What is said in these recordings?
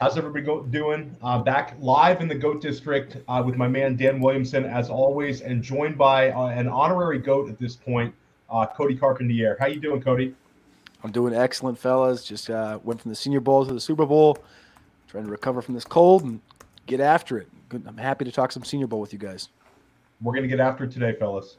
How's everybody go- doing? Uh, back live in the Goat District uh, with my man Dan Williamson, as always, and joined by uh, an honorary goat at this point, uh, Cody Carpentier. How you doing, Cody? I'm doing excellent, fellas. Just uh, went from the Senior Bowl to the Super Bowl, trying to recover from this cold and get after it. I'm happy to talk some Senior Bowl with you guys. We're gonna get after it today, fellas.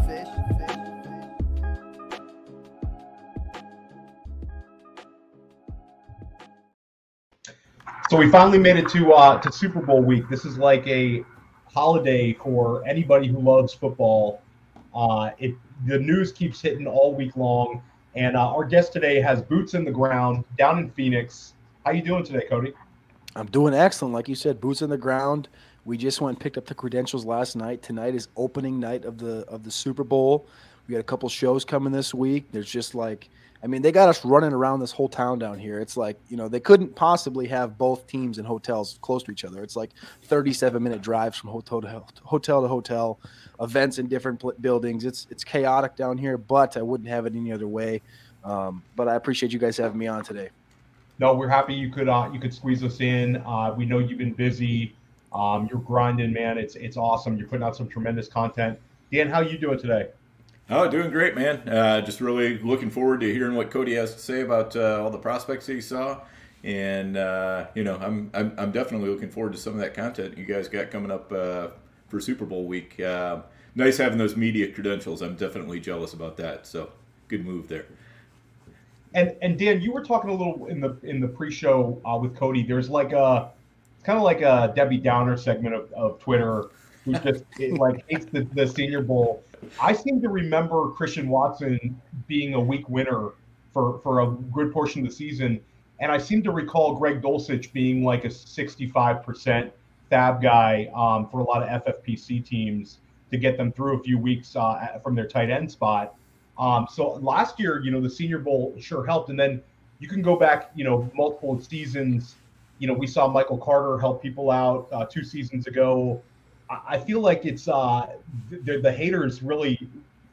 So we finally made it to uh, to Super Bowl week. This is like a holiday for anybody who loves football. Uh, it the news keeps hitting all week long, and uh, our guest today has boots in the ground down in Phoenix. How you doing today, Cody? I'm doing excellent, like you said, boots in the ground. We just went and picked up the credentials last night. Tonight is opening night of the of the Super Bowl. We got a couple shows coming this week. There's just like I mean, they got us running around this whole town down here. It's like, you know, they couldn't possibly have both teams in hotels close to each other. It's like 37 minute drives from hotel to hotel to hotel, events in different buildings. It's it's chaotic down here, but I wouldn't have it any other way. Um, but I appreciate you guys having me on today. No, we're happy you could uh, you could squeeze us in. Uh, we know you've been busy. Um, you're grinding, man. It's it's awesome. You're putting out some tremendous content. Dan, how you doing today? Oh, doing great, man. Uh, just really looking forward to hearing what Cody has to say about uh, all the prospects he saw, and uh, you know, I'm, I'm, I'm definitely looking forward to some of that content you guys got coming up uh, for Super Bowl week. Uh, nice having those media credentials. I'm definitely jealous about that. So good move there. And and Dan, you were talking a little in the in the pre-show uh, with Cody. There's like a kind of like a Debbie Downer segment of, of Twitter who just like hates the, the Senior Bowl I seem to remember Christian Watson being a weak winner for, for a good portion of the season. And I seem to recall Greg Dulcich being like a 65% FAAB guy um, for a lot of FFPC teams to get them through a few weeks uh, from their tight end spot. Um, so last year, you know, the Senior Bowl sure helped. And then you can go back, you know, multiple seasons. You know, we saw Michael Carter help people out uh, two seasons ago. I feel like it's uh the, the haters really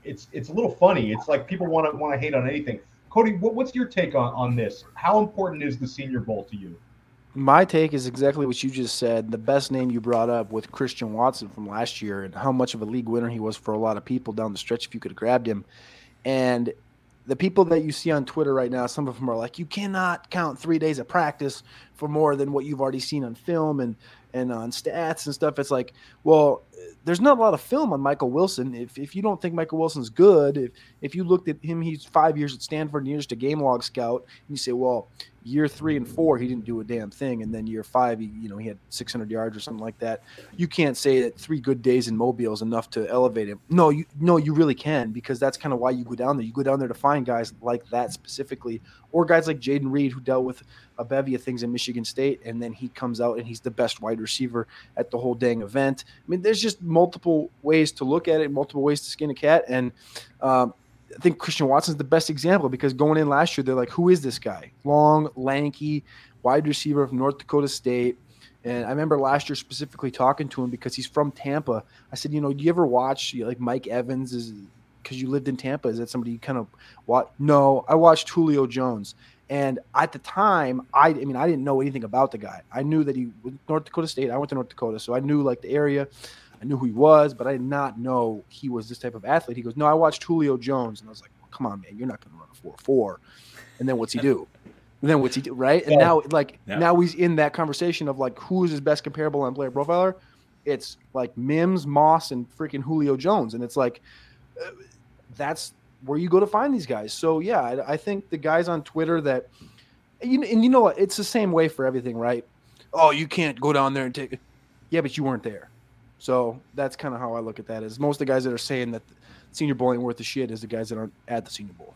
it's it's a little funny. It's like people want to want to hate on anything. Cody, what, what's your take on, on this? How important is the Senior Bowl to you? My take is exactly what you just said. The best name you brought up with Christian Watson from last year and how much of a league winner he was for a lot of people down the stretch if you could have grabbed him. And the people that you see on Twitter right now, some of them are like, you cannot count three days of practice for more than what you've already seen on film. And and on stats and stuff. It's like, well, there's not a lot of film on Michael Wilson. If, if you don't think Michael Wilson's good, if, if you looked at him, he's five years at Stanford and you're just a game log scout, and you say, well, year three and four, he didn't do a damn thing. And then year five, he, you know, he had 600 yards or something like that. You can't say that three good days in Mobile is enough to elevate him. No, you, no, you really can because that's kind of why you go down there. You go down there to find guys like that specifically, or guys like Jayden Reed who dealt with a bevy of things in Michigan State, and then he comes out and he's the best wide receiver at the whole dang event. I mean, there's just multiple ways to look at it, multiple ways to skin a cat, and um, I think Christian Watson's the best example because going in last year, they're like, who is this guy? Long, lanky, wide receiver from North Dakota State. And I remember last year specifically talking to him because he's from Tampa. I said, you know, do you ever watch you know, like Mike Evans is because you lived in Tampa? Is that somebody you kind of watch? No, I watched Julio Jones. And at the time, I, I mean, I didn't know anything about the guy. I knew that he was North Dakota State. I went to North Dakota, so I knew like the area. I knew who he was, but I did not know he was this type of athlete. He goes, no, I watched Julio Jones, and I was like, well, come on, man, you're not going to run a four four. And then what's he do? And then what's he do? Right? And Yeah. now, like, Yeah. now he's in that conversation of like, who is his best comparable on player profiler? It's like Mims, Moss, and freaking Julio Jones, and it's like, uh, that's where you go to find these guys. So yeah, I, I think the guys on Twitter that, you and you know what, it's the same way for everything, right? Oh, you can't go down there and take it. Yeah, but you weren't there. So that's kind of how I look at that. Is most of the guys that are saying that senior bowl ain't worth the shit is the guys that aren't at the senior bowl.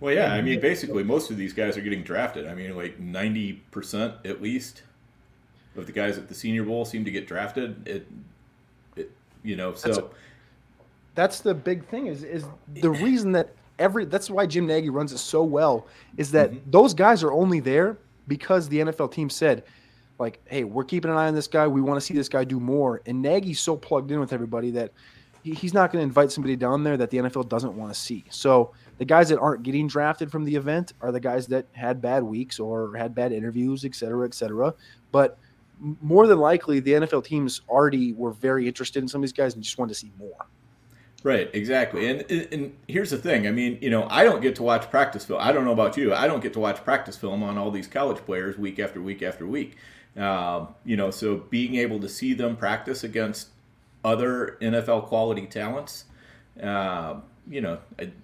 Well, yeah, I mean, basically, most of these guys are getting drafted. I mean, like ninety percent at least of the guys at the Senior Bowl seem to get drafted. It, it you know, so That's- That's the big thing. Is is the reason that every that's why Jim Nagy runs it so well is that Mhm. those guys are only there because the NFL team said, like, hey, we're keeping an eye on this guy. We want to see this guy do more. And Nagy's so plugged in with everybody that he, he's not going to invite somebody down there that the NFL doesn't want to see. So the guys that aren't getting drafted from the event are the guys that had bad weeks or had bad interviews, et cetera, et cetera. But more than likely, the NFL teams already were very interested in some of these guys and just wanted to see more. Right, exactly. And and here's the thing. I mean, you know, I don't get to watch practice film. I don't know about you. I don't get to watch practice film on all these college players week after week after week. Um, you know, so being able to see them practice against other NFL quality talents, uh, you know,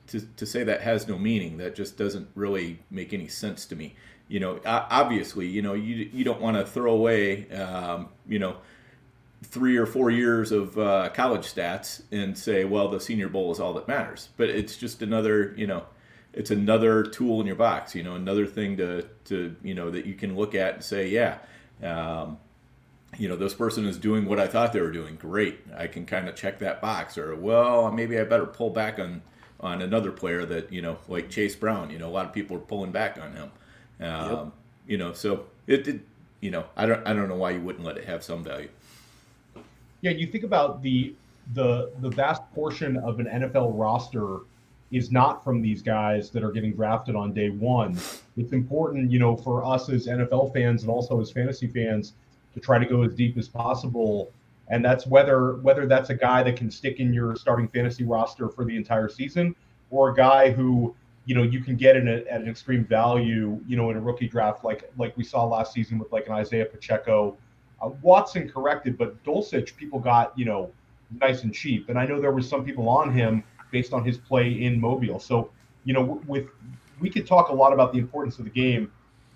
to, to say that has no meaning, that just doesn't really make any sense to me. You know, obviously, you know, you you don't want to throw away, um, you know, three or four years of uh, college stats and say, well, the Senior Bowl is all that matters. But it's just another, you know, it's another tool in your box. You know, another thing to to you know that you can look at and say, yeah, um, you know, this person is doing what I thought they were doing. Great, I can kind of check that box. Or well, maybe I better pull back on on another player that you know, like Chase Brown. You know, a lot of people are pulling back on him. Um, You know, so it, it, you know, I don't I don't know why you wouldn't let it have some value. Yeah, you think about the the the vast portion of an NFL roster is not from these guys that are getting drafted on day one. It's important, you know, for us as NFL fans and also as fantasy fans to try to go as deep as possible. And that's whether whether that's a guy that can stick in your starting fantasy roster for the entire season, or a guy who you know you can get in a, at an extreme value, you know, in a rookie draft like like we saw last season with like an Isaiah Pacheco. Uh, Watson corrected, but Dulcich people got you know nice and cheap, and I know there was some people on him based on his play in Mobile. So you know with we could talk a lot about the importance of the game,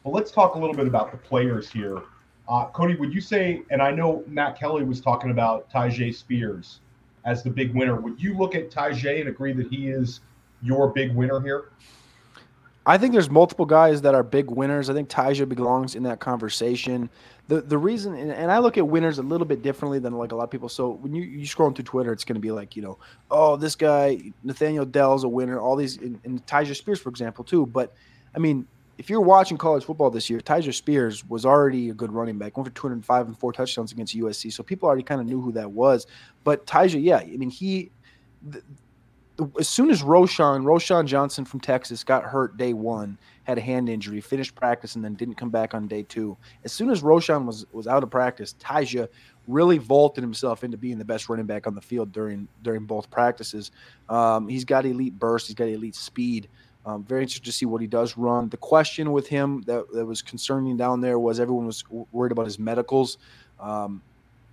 but let's talk a little bit about the players here. Uh, Cody, would you say? And I know Matt Kelly was talking about Tyjae Spears as the big winner. Would you look at Tyjae and agree that he is your big winner here? I think there's multiple guys that are big winners. I think Tyjae belongs in that conversation. The the reason, and, and I look at winners a little bit differently than like a lot of people. So when you you scroll through Twitter, it's going to be like you know, oh this guy Nathaniel Dell's a winner. All these and, and Tyjae Spears, for example, too. But I mean, if you're watching college football this year, Tyjae Spears was already a good running back, went for 205 and four touchdowns against USC. So people already kind of knew who that was. But Tyjae, yeah, I mean he. As soon as Roschon, Roschon Johnson from Texas got hurt day one, had a hand injury, finished practice, and then didn't come back on day two. As soon as Roschon was was out of practice, Tyjae really vaulted himself into being the best running back on the field during during both practices. Um, he's got elite burst, he's got elite speed. Um, very interested to see what he does run. The question with him that, that was concerning down there was everyone was worried about his medicals. Um,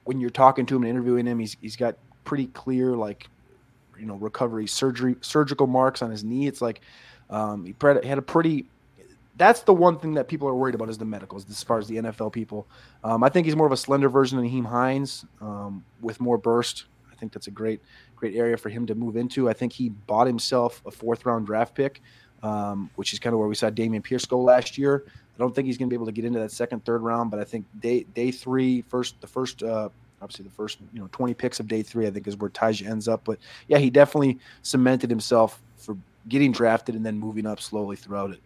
when you're talking to him and interviewing him, he's he's got pretty clear like you know recovery surgery surgical marks on his knee. It's like um, he had a pretty. That's the one thing that people are worried about is the medicals as far as the NFL people. Um, I think he's more of a slender version of Nyheim Hines um, with more burst. I think that's a great great area for him to move into. I think he bought himself a fourth round draft pick, um, which is kind of where we saw Dameon Pierce go last year. I don't think he's going to be able to get into that second, third round, but I think day day three, first the first uh, obviously the first you know 20 picks of day three, I think is where Taj ends up. But yeah, he definitely cemented himself for getting drafted and then moving up slowly throughout it.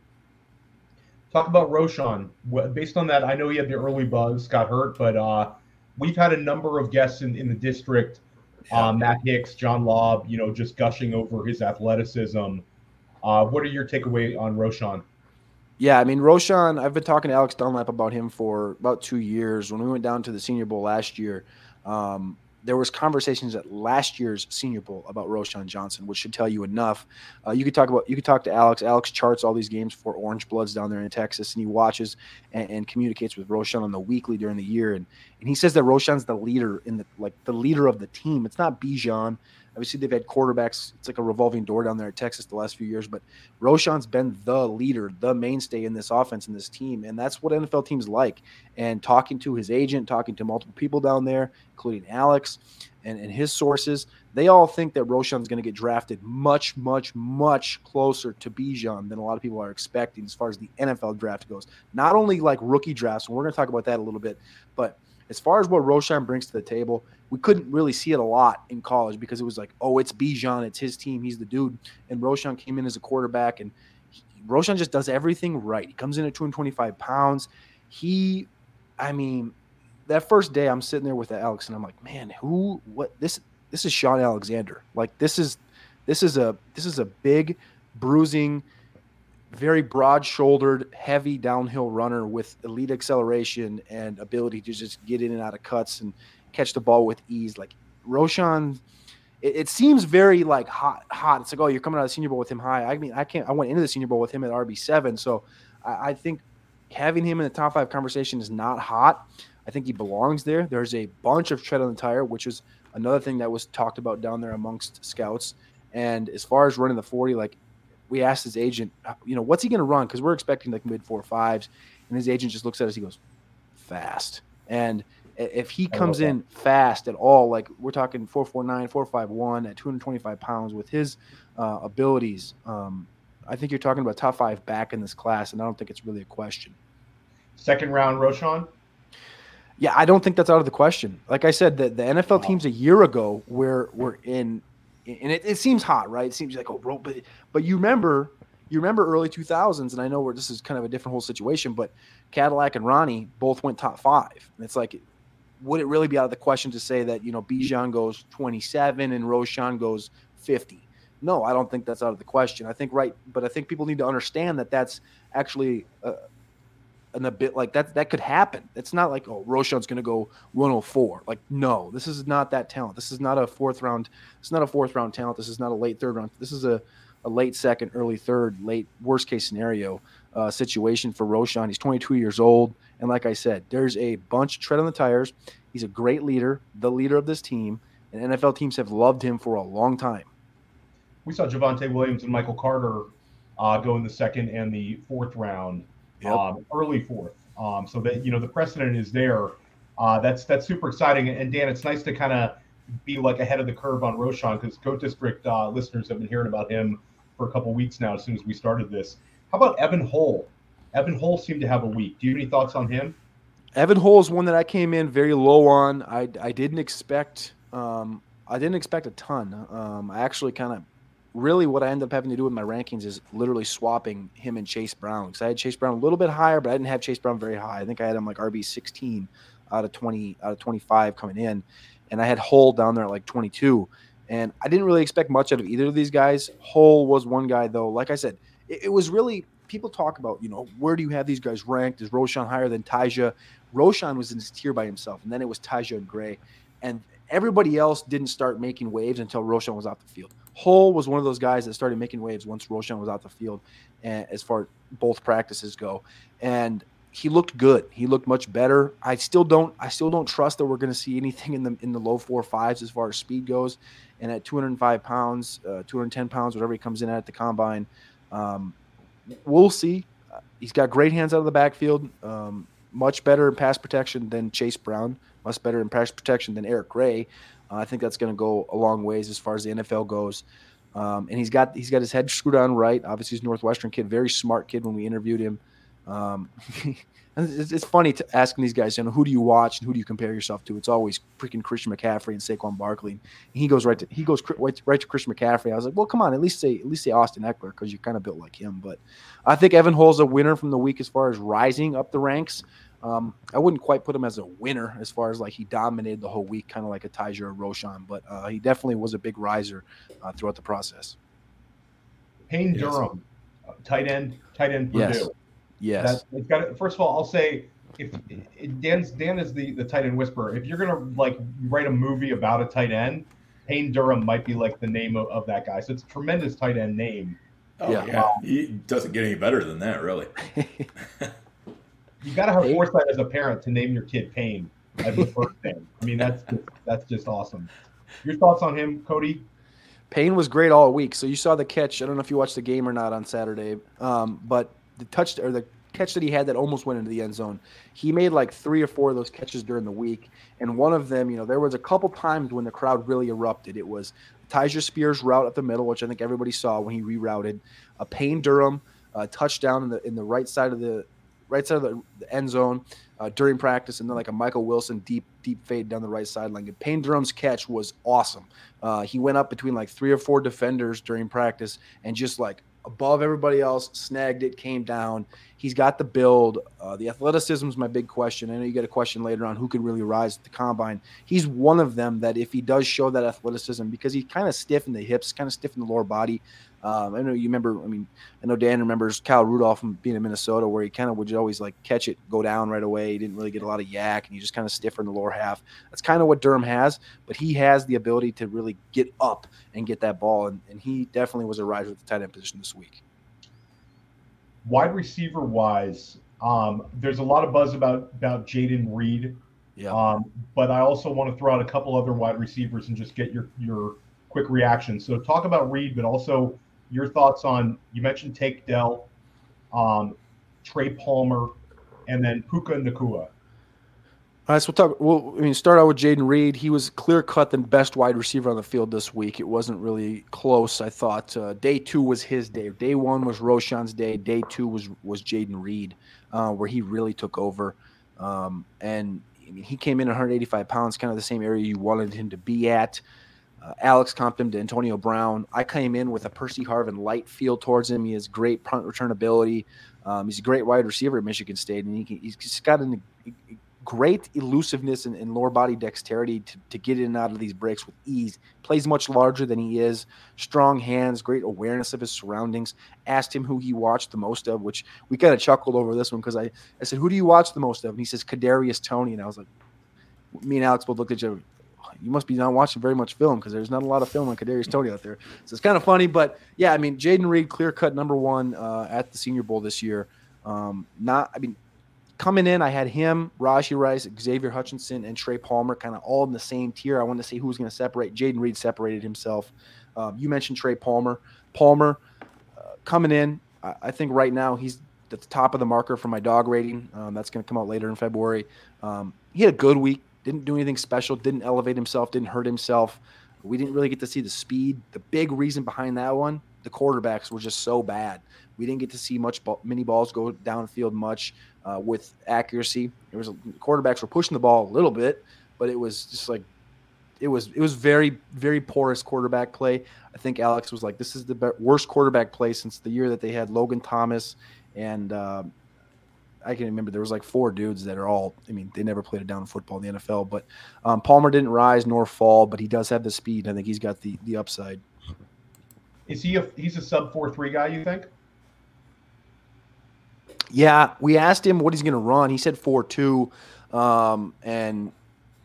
Talk about Roschon. Based on that, I know he had the early buzz, got hurt, but uh, we've had a number of guests in, in the district, uh, Matt Hicks, John Lobb, you know, just gushing over his athleticism. Uh, what are your takeaway on Roschon? Yeah, I mean Roschon. I've been talking to Alex Dunlap about him for about two years. When we went down to the Senior Bowl last year, um, there was conversations at last year's Senior Bowl about Roschon Johnson, which should tell you enough. Uh, you could talk about you could talk to Alex. Alex charts all these games for Orange Bloods down there in Texas, and he watches and, and communicates with Roschon on the weekly during the year. And and he says that Roschon's the leader in the like the leader of the team. It's not Bijan. Obviously, they've had quarterbacks. It's like a revolving door down there at Texas the last few years. But Roschon's been the leader, the mainstay in this offense and this team, and that's what NFL teams like. And talking to his agent, talking to multiple people down there, including Alex and, and his sources, they all think that Roschon's going to get drafted much, much, much closer to Bijan than a lot of people are expecting as far as the NFL draft goes. Not only like rookie drafts, and we're going to talk about that a little bit, but as far as what Roschon brings to the table, we couldn't really see it a lot in college because it was like, oh, it's Bijan, it's his team, he's the dude. And Roschon came in as a quarterback, and he, Roschon just does everything right. He comes in at 225 pounds. He, I mean, that first day I'm sitting there with Alex, and I'm like, man, who, what, this, this is Shaun Alexander. Like this is, this is a, this is a big, bruising very broad shouldered, heavy downhill runner with elite acceleration and ability to just get in and out of cuts and catch the ball with ease. Like Roschon, it, it, seems very like hot, hot. It's like, oh, you're coming out of the Senior Bowl with him high. I mean, I can't. I went into the Senior Bowl with him at RB seven, so I, I think having him in the top five conversation is not hot. I think he belongs there. There's a bunch of tread on the tire, which is another thing that was talked about down there amongst scouts. And as far as running the 40, like we asked his agent, you know, what's he going to run? Because we're expecting like mid four fives, and his agent just looks at us. He goes, fast. And if he comes in fast at all, like we're talking 449, 451 at 225 pounds with his uh, abilities, um, I think you're talking about top five back in this class, and I don't think it's really a question. Second round, Roschon? Yeah, I don't think that's out of the question. Like I said, the, the NFL wow. teams a year ago were were in and it, it seems hot, right? It seems like oh, bro, but but you remember you remember early 2000s, and I know where this is kind of a different whole situation, but Cadillac and Ronnie both went top five, and it's like, would it really be out of the question to say that you know Bijan goes 27 and Roschon goes 50? No, I don't think that's out of the question. I think right, but I think people need to understand that that's actually a, and a bit like that that could happen. It's not like oh Roschon's going to go 104. Like no, this is not that talent. This is not a fourth round. It's not a fourth round talent. This is not a late third round. This is a, a late second, early third, late worst case scenario uh, situation for Roschon. He's 22 years old, and like I said, there's a bunch tread on the tires. He's a great leader, the leader of this team, and NFL teams have loved him for a long time. We saw Javonte Williams and Michael Carter uh, go in the second and the fourth round yep. um, early fourth. Um, so that you know the precedent is there. Uh, that's that's super exciting. And Dan, it's nice to kind of be like ahead of the curve on Roschon because Goat District uh, listeners have been hearing about him for a couple weeks now. As soon as we started this, how about Evan Hull? Evan Hull seemed to have a week. Do you have any thoughts on him? Evan Hull is one that I came in very low on. I, I didn't expect um, I didn't expect a ton. Um, I actually kind of really what I ended up having to do with my rankings is literally swapping him and Chase Brown because I had Chase Brown a little bit higher, but I didn't have Chase Brown very high. I think I had him like RB 16 out of 20 out of 25 coming in, and I had Hull down there at like 22. And I didn't really expect much out of either of these guys. Hull was one guy though. Like I said, it, it was really people talk about you know where do you have these guys ranked? Is Roschon higher than Tyjae? Roschon was in his tier by himself, and then it was Tyjae and Gray, and everybody else didn't start making waves until Roschon was off the field. Hull was one of those guys that started making waves once Roschon was out the field, and as far as both practices go, and he looked good. He looked much better. I still don't. I still don't trust that we're going to see anything in the in the low four fives as far as speed goes. And at 205 pounds, uh, 210 pounds, whatever he comes in at the combine, um, we'll see. He's got great hands out of the backfield. Um, much better in pass protection than Chase Brown. Much better in pass protection than Eric Gray. Uh, I think that's going to go a long ways as far as the NFL goes. Um, and he's got he's got his head screwed on right. Obviously, he's a Northwestern kid, very smart kid. When we interviewed him, um, it's, it's, funny to asking these guys, you know, who do you watch and who do you compare yourself to? It's always freaking Christian McCaffrey and Saquon Barkley. And he goes right to he goes right to, right to Christian McCaffrey. I was like, well, come on, at least say at least say Austin Ekeler because you're kind of built like him. But I think Evan Hull's a winner from the week as far as rising up the ranks. Um, I wouldn't quite put him as a winner as far as like he dominated the whole week, kind of like a Tyjae or Roschon, but uh, he definitely was a big riser uh, throughout the process. Payne Durham, yes. tight end, tight end Purdue. Yes. Yes. That, got, first of all, I'll say if Dan's Dan is the the tight end whisperer. If you're gonna like write a movie about a tight end, Payne Durham might be like the name of, of that guy. So it's a tremendous tight end name. Oh yeah, yeah. he doesn't get any better than that, really. you got to have foresight as a parent to name your kid Payne as the first name. I mean, that's just, that's just awesome. Your thoughts on him, Cody? Payne was great all week. So you saw the catch. I don't know if you watched the game or not on Saturday, um, but the touch or the catch that he had that almost went into the end zone. He made like three or four of those catches during the week, and one of them, you know, there was a couple times when the crowd really erupted. It was Tyjae Spears route up the middle, which I think everybody saw when he rerouted. A Payne Durham uh, touchdown in the in the right side of the right side of the, the end zone uh, during practice, and then like a Michael Wilson deep deep fade down the right sideline. And Payne Durham's catch was awesome. Uh, he went up between like three or four defenders during practice and just like above everybody else, snagged it, came down. He's got the build. Uh, the athleticism is my big question. I know you get a question later on who can really rise at the combine. He's one of them that if he does show that athleticism, because he's kind of stiff in the hips, kind of stiff in the lower body, um, I know you remember. I mean, I know Dan remembers Kyle Rudolph from being in Minnesota, where he kind of would always like catch it, go down right away. He didn't really get a lot of YAC, and he just kind of stiffer in the lower half. That's kind of what Durham has, but he has the ability to really get up and get that ball, and, and he definitely was a riser at the tight end position this week. Wide receiver wise, um, there's a lot of buzz about about Jayden Reed. Yeah. Um, but I also want to throw out a couple other wide receivers and just get your your quick reaction. So talk about Reed, but also your thoughts on you mentioned Tank Dell, um, Trey Palmer, and then Puka Nacua. All right, so we'll talk. Well, I mean, start out with Jayden Reed. He was clear cut the best wide receiver on the field this week. It wasn't really close. I thought uh, day two was his day. Day one was Roschon's day. Day two was was Jayden Reed, uh, where he really took over. Um, and I mean, he came in 185 pounds, kind of the same area you wanted him to be at. Uh, Alex comped him to Antonio Brown. I came in with a Percy Harvin light feel towards him. He has great punt return ability. Um, he's a great wide receiver at Michigan State, and he he's got a great elusiveness and, and, lower body dexterity to, to get in and out of these breaks with ease. Plays much larger than he is. Strong hands, great awareness of his surroundings. Asked him who he watched the most of, which we kind of chuckled over this one because I, I said, Who do you watch the most of? And he says, Kadarius Toney. And I was like, Me and Alex both looked at each other you must be not watching very much film because there's not a lot of film on Kadarius Toney out there. So it's kind of funny, but yeah, I mean, Jayden Reed, clear cut number one uh, at the Senior Bowl this year. Um, not, I mean, coming in, I had him, Rashee Rice, Xavier Hutchinson, and Trey Palmer, kind of all in the same tier. I wanted to see who was going to separate. Jayden Reed separated himself. Um, you mentioned Trey Palmer. Palmer uh, coming in, I, I, think right now he's at the top of the marker for my dog rating. Um, that's going to come out later in February. Um, he had a good week didn't do anything special, didn't elevate himself, didn't hurt himself. We didn't really get to see the speed. The big reason behind that one, the quarterbacks were just so bad. We didn't get to see much ball, mini balls go downfield much uh, with accuracy. It was quarterbacks were pushing the ball a little bit, but it was just like it was it was very very porous quarterback play. I think Alex was like, this is the worst quarterback play since the year that they had Logan Thomas and uh, I can remember there was like four dudes that are all. I mean, they never played a down football in the NFL, but um, Palmer didn't rise nor fall, but he does have the speed. I think he's got the the upside. Is he a he's a sub four three guy? You think? Yeah, we asked him what he's going to run. He said four two, um, and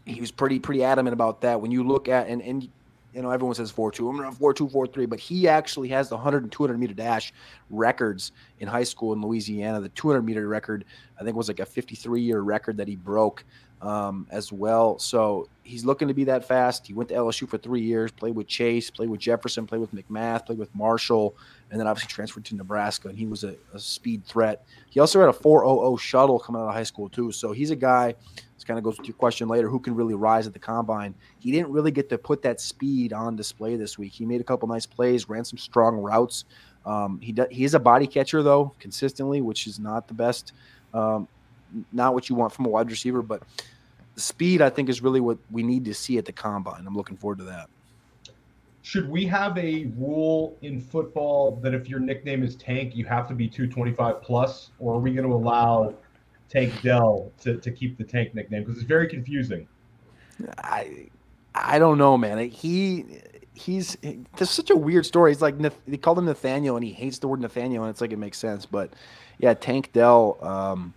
he was pretty pretty adamant about that. When you look at and and you know, everyone says 4 2. I'm going to 4 2, 4 3, but he actually has the 100 and 200 meter dash records in high school in Louisiana. The 200 meter record, I think, was like a 53 year record that he broke um, as well. So he's looking to be that fast. He went to LSU for three years, played with Chase, played with Jefferson, played with McMath, played with Marshall, and then obviously transferred to Nebraska. And he was a, a speed threat. He also had a 400 shuttle coming out of high school, too. So he's a guy This kind of goes with your question later who can really rise at the combine. He didn't really get to put that speed on display this week. He made a couple nice plays, ran some strong routes. Um, he does, he is a body catcher though consistently, which is not the best, um, not what you want from a wide receiver. But the speed I think is really what we need to see at the combine. I'm looking forward to that. Should we have a rule in football that if your nickname is Tank, you have to be 225 plus, or are we going to allow Tank Dell to, to keep the Tank nickname because it's very confusing. I I don't know, man. He he's there's such a weird story. He's like they called him Nathaniel, and he hates the word Nathaniel, and it's like it makes sense. But yeah, Tank Dell. Um,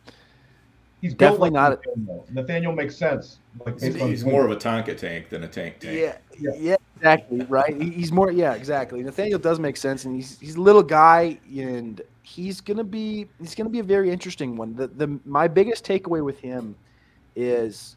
He's Definitely like not- Nathaniel. Nathaniel makes sense. Like He's, he's more of a Tonka tank than a tank tank. Yeah, Yeah. yeah, exactly. Right. He's more. Yeah, exactly. Nathaniel does make sense, and he's he's a little guy, and he's gonna be he's gonna be a very interesting one. The the my biggest takeaway with him is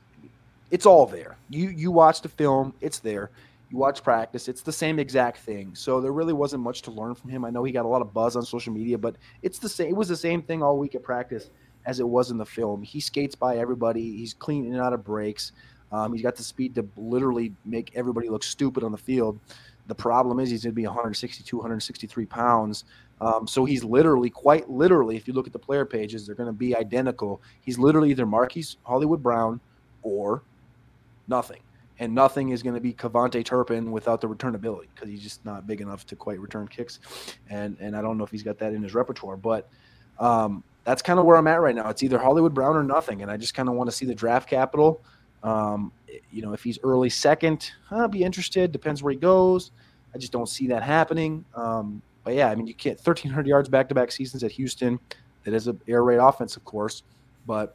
it's all there. You you watch the film, it's there. You watch practice, it's the same exact thing. So there really wasn't much to learn from him. I know he got a lot of buzz on social media, but it's the same. It was the same thing all week at practice as it was in the film. He skates by everybody. He's clean and out of breaks. Um, he's got the speed to literally make everybody look stupid on the field. The problem is he's going to be 162, 163 pounds. Um, so he's literally, quite literally, if you look at the player pages, they're going to be identical. He's literally either Marquise Hollywood Brown or nothing. And nothing is going to be KaVontae Turpin without the return ability because he's just not big enough to quite return kicks. And and I don't know if he's got that in his repertoire, but um, that's kind of where I'm at right now. It's either Hollywood Brown or nothing. And I just kind of want to see the draft capital. Um, you know, if he's early second, I'll be interested. Depends where he goes. I just don't see that happening. Um, but yeah, I mean, you can't 1,300 yards back to back seasons at Houston. That is an air raid offense, of course. But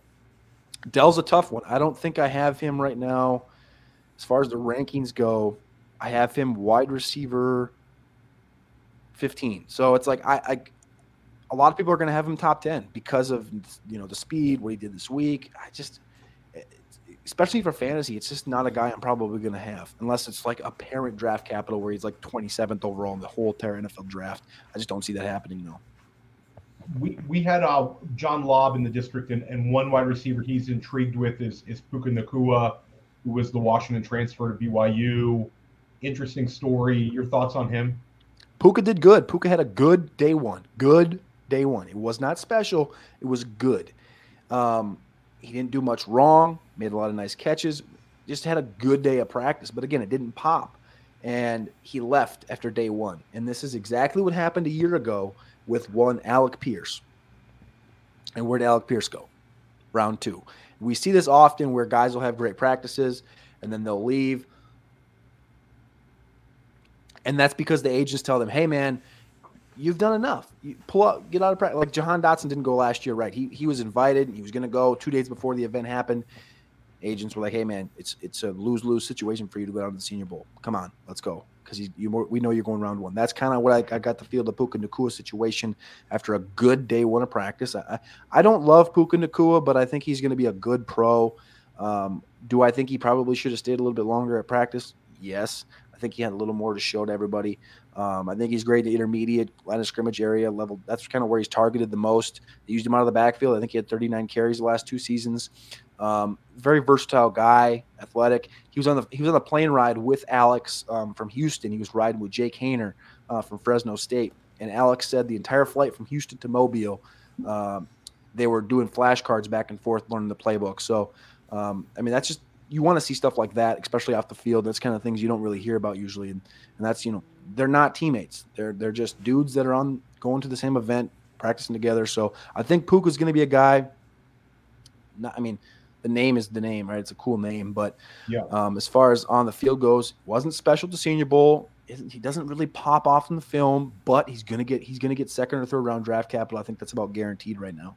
Dell's a tough one. I don't think I have him right now. As far as the rankings go, I have him wide receiver 15. So it's like I, I a lot of people are going to have him top 10 because of you know the speed, what he did this week. I just especially for fantasy, it's just not a guy I'm probably going to have unless it's like a parent draft capital where he's like 27th overall in the whole entire NFL draft. I just don't see that happening though. we we had uh, John Lobb in the district, and, and one wide receiver he's intrigued with is is Puka Nacua, who was the Washington transfer to BYU. Interesting story. Your thoughts on him? Puka did good. Puka had a good day one. Good day one. It was not special. It was good. Um, he didn't do much wrong. Made a lot of nice catches. Just had a good day of practice. But again, it didn't pop. And he left after day one. And this is exactly what happened a year ago with one Alec Pierce. And where'd Alec Pierce go? Round two. We see this often where guys will have great practices and then they'll leave. And that's because the agents tell them, hey, man, you've done enough. You pull up, get out of practice. Like Jahan Dotson didn't go last year, right? He, he was invited. He was going to go two days before the event happened. Agents were like, hey, man, it's it's a lose lose situation for you to go down to the Senior Bowl. Come on, let's go. Because you we know you're going round one. That's kind of what I, I got the feel the Puka Nacua situation after a good day one of practice. I, I, I don't love Puka Nacua, but I think he's going to be a good pro. Um, do I think he probably should have stayed a little bit longer at practice? Yes. I think he had a little more to show to everybody. Um, I think he's great at intermediate line of scrimmage area level. That's kind of where he's targeted the most. They used him out of the backfield. I think he had 39 carries the last two seasons. Um, very versatile guy, athletic. He was on the he was on the plane ride with Alex um, from Houston. He was riding with Jake Haener uh, from Fresno State, and Alex said the entire flight from Houston to Mobile, um, they were doing flashcards back and forth, learning the playbook. So, um, I mean, that's just you want to see stuff like that, especially off the field. That's kind of things you don't really hear about usually, and, and that's you know they're not teammates. They're they're just dudes that are on going to the same event, practicing together. So I think Puka's going to be a guy. Not, I mean, the name is the name, right? It's a cool name, but Yeah. um, as far as on the field goes, wasn't special to Senior Bowl. Isn't- He doesn't really pop off in the film, but he's gonna get he's gonna get second or third round draft capital. I think that's about guaranteed right now.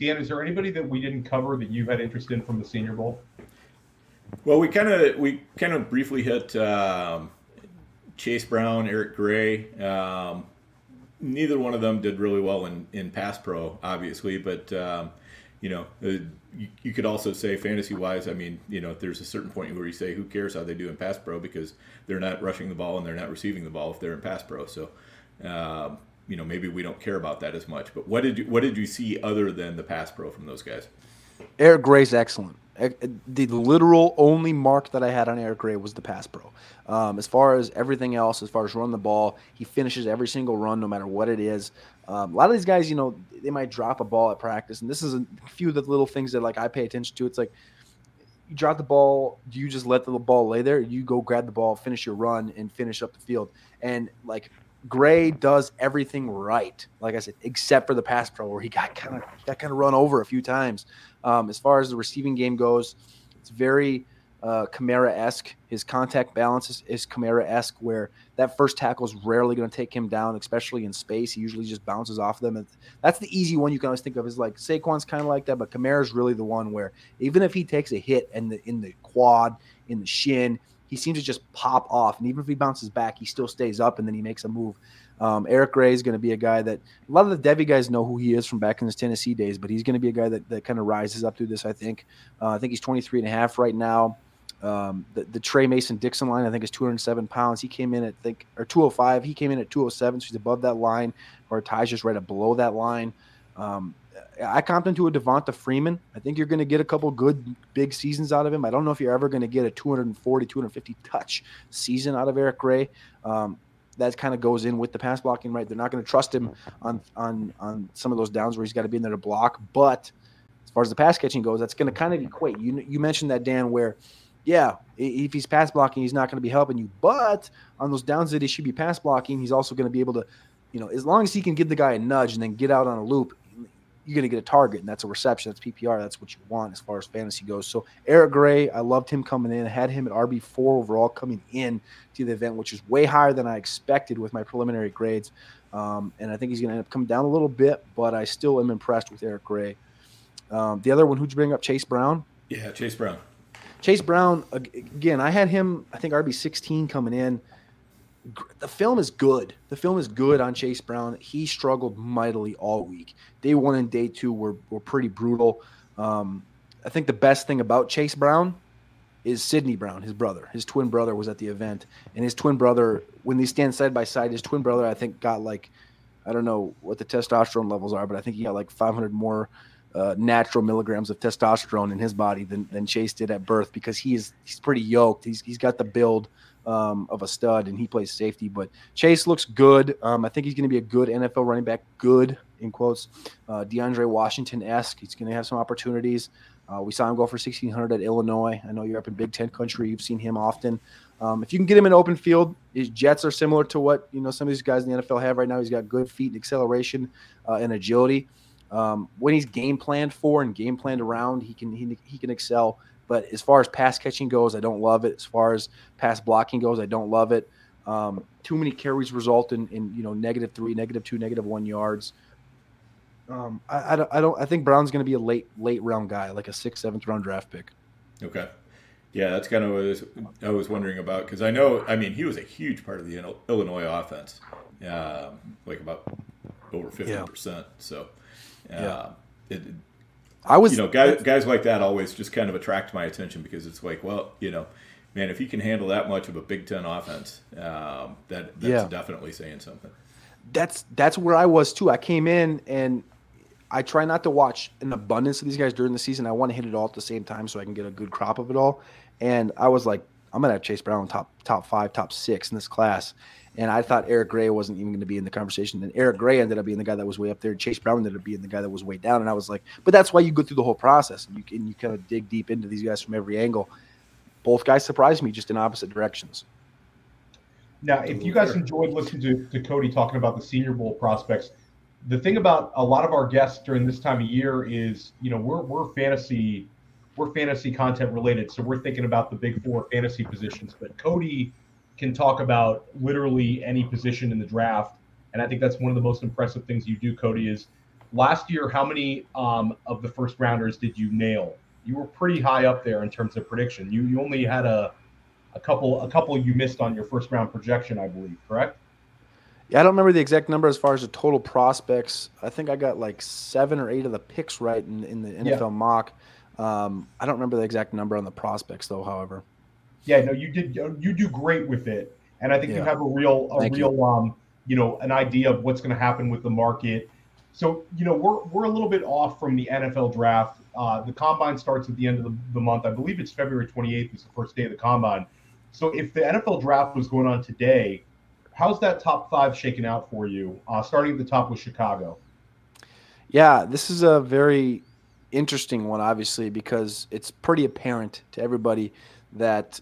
Dan, is there anybody that we didn't cover that you had interest in from the Senior Bowl? Well, we kind of we kind of briefly hit um, Chase Brown, Eric Gray. Um, neither one of them did really well in, in pass pro, obviously, but um, you know, uh, you, you could also say fantasy wise. I mean, you know, there's a certain point where you say, who cares how they do in pass pro because they're not rushing the ball and they're not receiving the ball if they're in pass pro. So. Um, you know, maybe we don't care about that as much. But what did you what did you see other than the pass pro from those guys? Eric Gray's excellent. The literal only mark that I had on Eric Gray was the pass pro. Um, as far as everything else, as far as run the ball, he finishes every single run, no matter what it is. Um, a lot of these guys, you know, they might drop a ball at practice, and this is a few of the little things that like I pay attention to. It's like you drop the ball, do you just let the ball lay there? You go grab the ball, finish your run, and finish up the field. And like Gray does everything right, like I said, except for the pass pro where he got kind of got kind of run over a few times. Um, as far as the receiving game goes, it's very uh, Kamara esque. His contact balance is, is Kamara esque, where that first tackle is rarely going to take him down, especially in space. He usually just bounces off them. And that's the easy one you can always think of is like Saquon's kind of like that, but Kamara's really the one where even if he takes a hit in the in the quad, in the shin, he seems to just pop off. And even if he bounces back, he still stays up and then he makes a move. Um, Eric Gray is going to be a guy that a lot of the Devy guys know who he is from back in his Tennessee days, but he's going to be a guy that, that kind of rises up through this, I think. Uh, I think he's 23 and a half right now. Um, the, the Tre Mason Dixon line, I think, is 207 pounds. He came in at think or 205. He came in at 207, so he's above that line. Or Ty's just right below that line. Um, I comped him to a Devonta Freeman. I think you're going to get a couple good big seasons out of him. I don't know if you're ever going to get a 240, 250 touch season out of Eric Gray. Um, that kind of goes in with the pass blocking, right? They're not going to trust him on on on some of those downs where he's got to be in there to block. But as far as the pass catching goes, that's going to kind of equate. You you mentioned that Dan, where yeah, if he's pass blocking, he's not going to be helping you. But on those downs that he should be pass blocking, he's also going to be able to, you know, as long as he can give the guy a nudge and then get out on a loop, you're going to get a target, and that's a reception. That's PPR. That's what you want as far as fantasy goes. So Eric Gray, I loved him coming in. I had him at RB four overall coming in to the event, which is way higher than I expected with my preliminary grades. Um, and I think he's going to end up coming down a little bit, but I still am impressed with Eric Gray. Um, the other one, who'd you bring up? Chase Brown. Yeah, Chase Brown. Chase Brown, again, I had him, I think RB 16 coming in. The film is good. The film is good on Chase Brown. He struggled mightily all week. Day one and day two were, were pretty brutal. Um, I think the best thing about Chase Brown is Sydney Brown, his brother. His twin brother was at the event. And his twin brother, when they stand side by side, his twin brother, I think, got like, I don't know what the testosterone levels are, but I think he got like 500 more uh, natural milligrams of testosterone in his body than, than Chase did at birth because he's he's pretty yoked. He's he's got the build um, of a stud and he plays safety. But Chase looks good. Um, I think he's going to be a good NFL running back. Good in quotes. Uh, DeAndre Washington esque. He's going to have some opportunities. Uh, we saw him go for 1600 at Illinois. I know you're up in Big Ten country. You've seen him often. Um, if you can get him in open field, his jets are similar to what you know some of these guys in the NFL have right now. He's got good feet and acceleration uh, and agility. Um, when he's game planned for and game planned around, he can he, he can excel. But as far as pass catching goes, I don't love it. As far as pass blocking goes, I don't love it. Um, too many carries result in, in you know negative three, negative two, negative one yards. Um, I, I, don't, I don't. I think Brown's going to be a late late round guy, like a sixth, seventh round draft pick. Okay, yeah, that's kind of what I was, I was wondering about because I know, I mean, he was a huge part of the Illinois offense, um, like about over fifty yeah. percent. So yeah. Uh, it, I was, you know, guys, guys like that always just kind of attract my attention because it's like, well, you know, man, if you can handle that much of a Big Ten offense, um, that that's yeah. definitely saying something. That's that's where I was too. I came in and I try not to watch an abundance of these guys during the season. I want to hit it all at the same time so I can get a good crop of it all. And I was like, I'm gonna have Chase Brown top top five, top six in this class. And I thought Eric Gray wasn't even going to be in the conversation. And Eric Gray ended up being the guy that was way up there. Chase Brown ended up being the guy that was way down. And I was like, but that's why you go through the whole process and you can you kind of dig deep into these guys from every angle. Both guys surprised me just in opposite directions. Now, if you guys enjoyed listening to, to Cody talking about the Senior Bowl prospects, the thing about a lot of our guests during this time of year is, you know, we're we're fantasy we're fantasy content related, so we're thinking about the big four fantasy positions. But Cody can talk about literally any position in the draft. And I think that's one of the most impressive things you do, Cody, is last year, how many um, of the first rounders did you nail? You were pretty high up there in terms of prediction. You you only had a a couple a couple you missed on your first round projection, I believe, correct? Yeah, I don't remember the exact number as far as the total prospects. I think I got like seven or eight of the picks right in, in the NFL yeah. mock. Um, I don't remember the exact number on the prospects though. However, yeah, no, you did. You do great with it, and I think yeah. you have a real, a Thank real, you. um, you know, an idea of what's going to happen with the market. So, you know, we're we're a little bit off from the NFL draft. Uh, the combine starts at the end of the, the month. I believe it's February 28th is the first day of the combine. So, if the NFL draft was going on today, how's that top five shaking out for you? Uh, starting at the top with Chicago. Yeah, this is a very interesting one, obviously, because it's pretty apparent to everybody that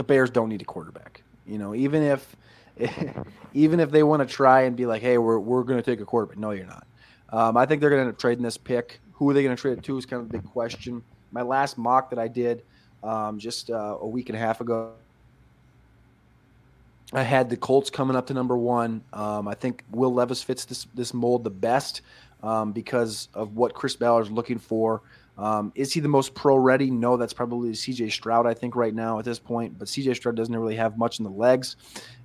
the Bears don't need a quarterback. You know, even if even if they want to try and be like, hey, we're we're going to take a quarterback. No, you're not. Um, I think they're going to end up trading this pick. Who are they going to trade it to is kind of a big question. My last mock that I did um, just uh, a week and a half ago. I had the Colts coming up to number one. Um, I think Will Levis fits this this mold the best um, because of what Chris Ballard is looking for. Um, is he the most pro ready? No, that's probably CJ Stroud, I think, right now at this point. But CJ Stroud doesn't really have much in the legs.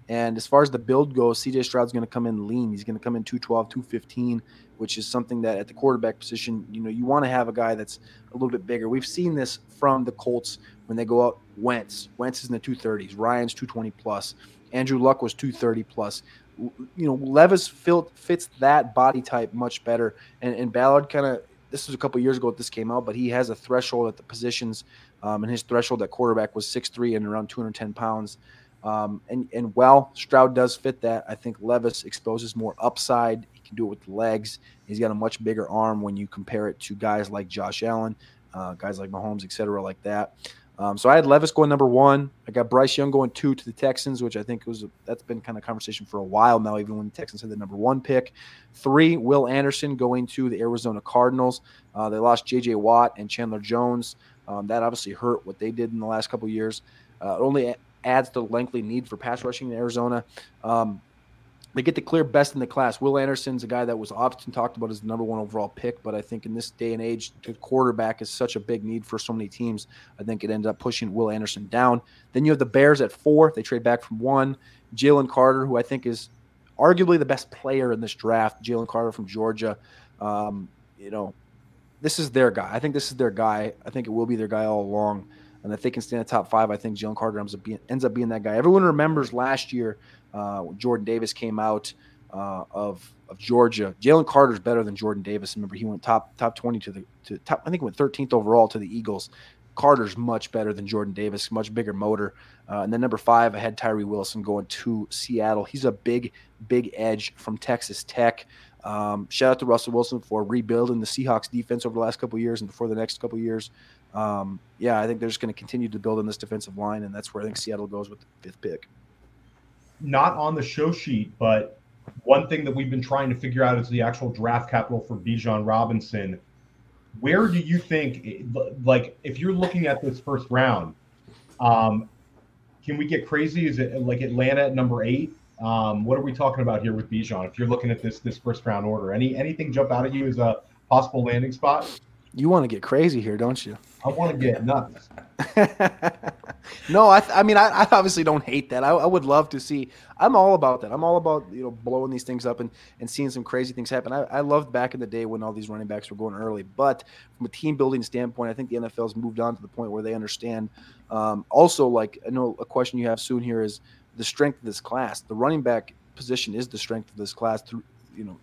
And as far as the build goes, CJ Stroud's going to come in lean. He's going to come in 212, 215, which is something that at the quarterback position, you know, you want to have a guy that's a little bit bigger. We've seen this from the Colts when they go out. Wentz, Wentz is in the 230s. Ryan's 220 plus. Andrew Luck was 230 plus. You know, Levis fits that body type much better. And, and Ballard kind of, this was a couple years ago that this came out, but he has a threshold at the positions, um, and his threshold at quarterback was 6'3 and around 210 pounds. Um, and, and while Stroud does fit that, I think Levis exposes more upside. He can do it with the legs. He's got a much bigger arm when you compare it to guys like Josh Allen, uh, guys like Mahomes, et cetera, like that. Um, so I had Levis going number one. I got Bryce Young going two to the Texans, which I think was that's been kind of conversation for a while now, even when the Texans had the number one pick. Three, Will Anderson going to the Arizona Cardinals. Uh, they lost J.J. Watt and Chandler Jones. Um, that obviously hurt what they did in the last couple years. Uh, only adds to the lengthy need for pass rushing in Arizona. Um, they get the clear best in the class. Will Anderson's a guy that was often talked about as the number one overall pick, but I think in this day and age, the quarterback is such a big need for so many teams. I think it ended up pushing Will Anderson down. Then you have the Bears at four. They trade back from one. Jalen Carter, who I think is arguably the best player in this draft. Jalen Carter from Georgia. Um, you know, this is their guy. I think this is their guy. I think it will be their guy all along. And if they can stay in the top five, I think Jalen Carter ends up being, ends up being that guy. Everyone remembers last year Jordan Davis came out uh, of of Georgia. Jalen Carter's better than Jordan Davis. Remember, he went top top twenty to the to top. I think he went thirteenth overall to the Eagles. Carter's much better than Jordan Davis, much bigger motor. Uh, and then number five, I had Tyree Wilson going to Seattle. He's a big, big edge from Texas Tech. Um, shout out to Russell Wilson for rebuilding the Seahawks defense over the last couple years and for the next couple years um, yeah, I think they're just going to continue to build on this defensive line, and that's where I think Seattle goes with the fifth pick. Not on the show sheet, but one thing that we've been trying to figure out is the actual draft capital for Bijan Robinson. Where do you think, like, if you're looking at this first round, um, can we get crazy? Is it like Atlanta at number eight? Um, what are we talking about here with Bijan? If you're looking at this this first round order, any anything jump out at you as a possible landing spot? You want to get crazy here, don't you? I want to get nuts. no, I, I mean, I, I, obviously don't hate that. I, I, would love to see. I'm all about that. I'm all about you know blowing these things up and, and seeing some crazy things happen. I, I loved back in the day when all these running backs were going early, but from a team building standpoint, I think the NFL's moved on to the point where they understand. Um, also, like I know a question you have soon here is the strength of this class. The running back position is the strength of this class through you know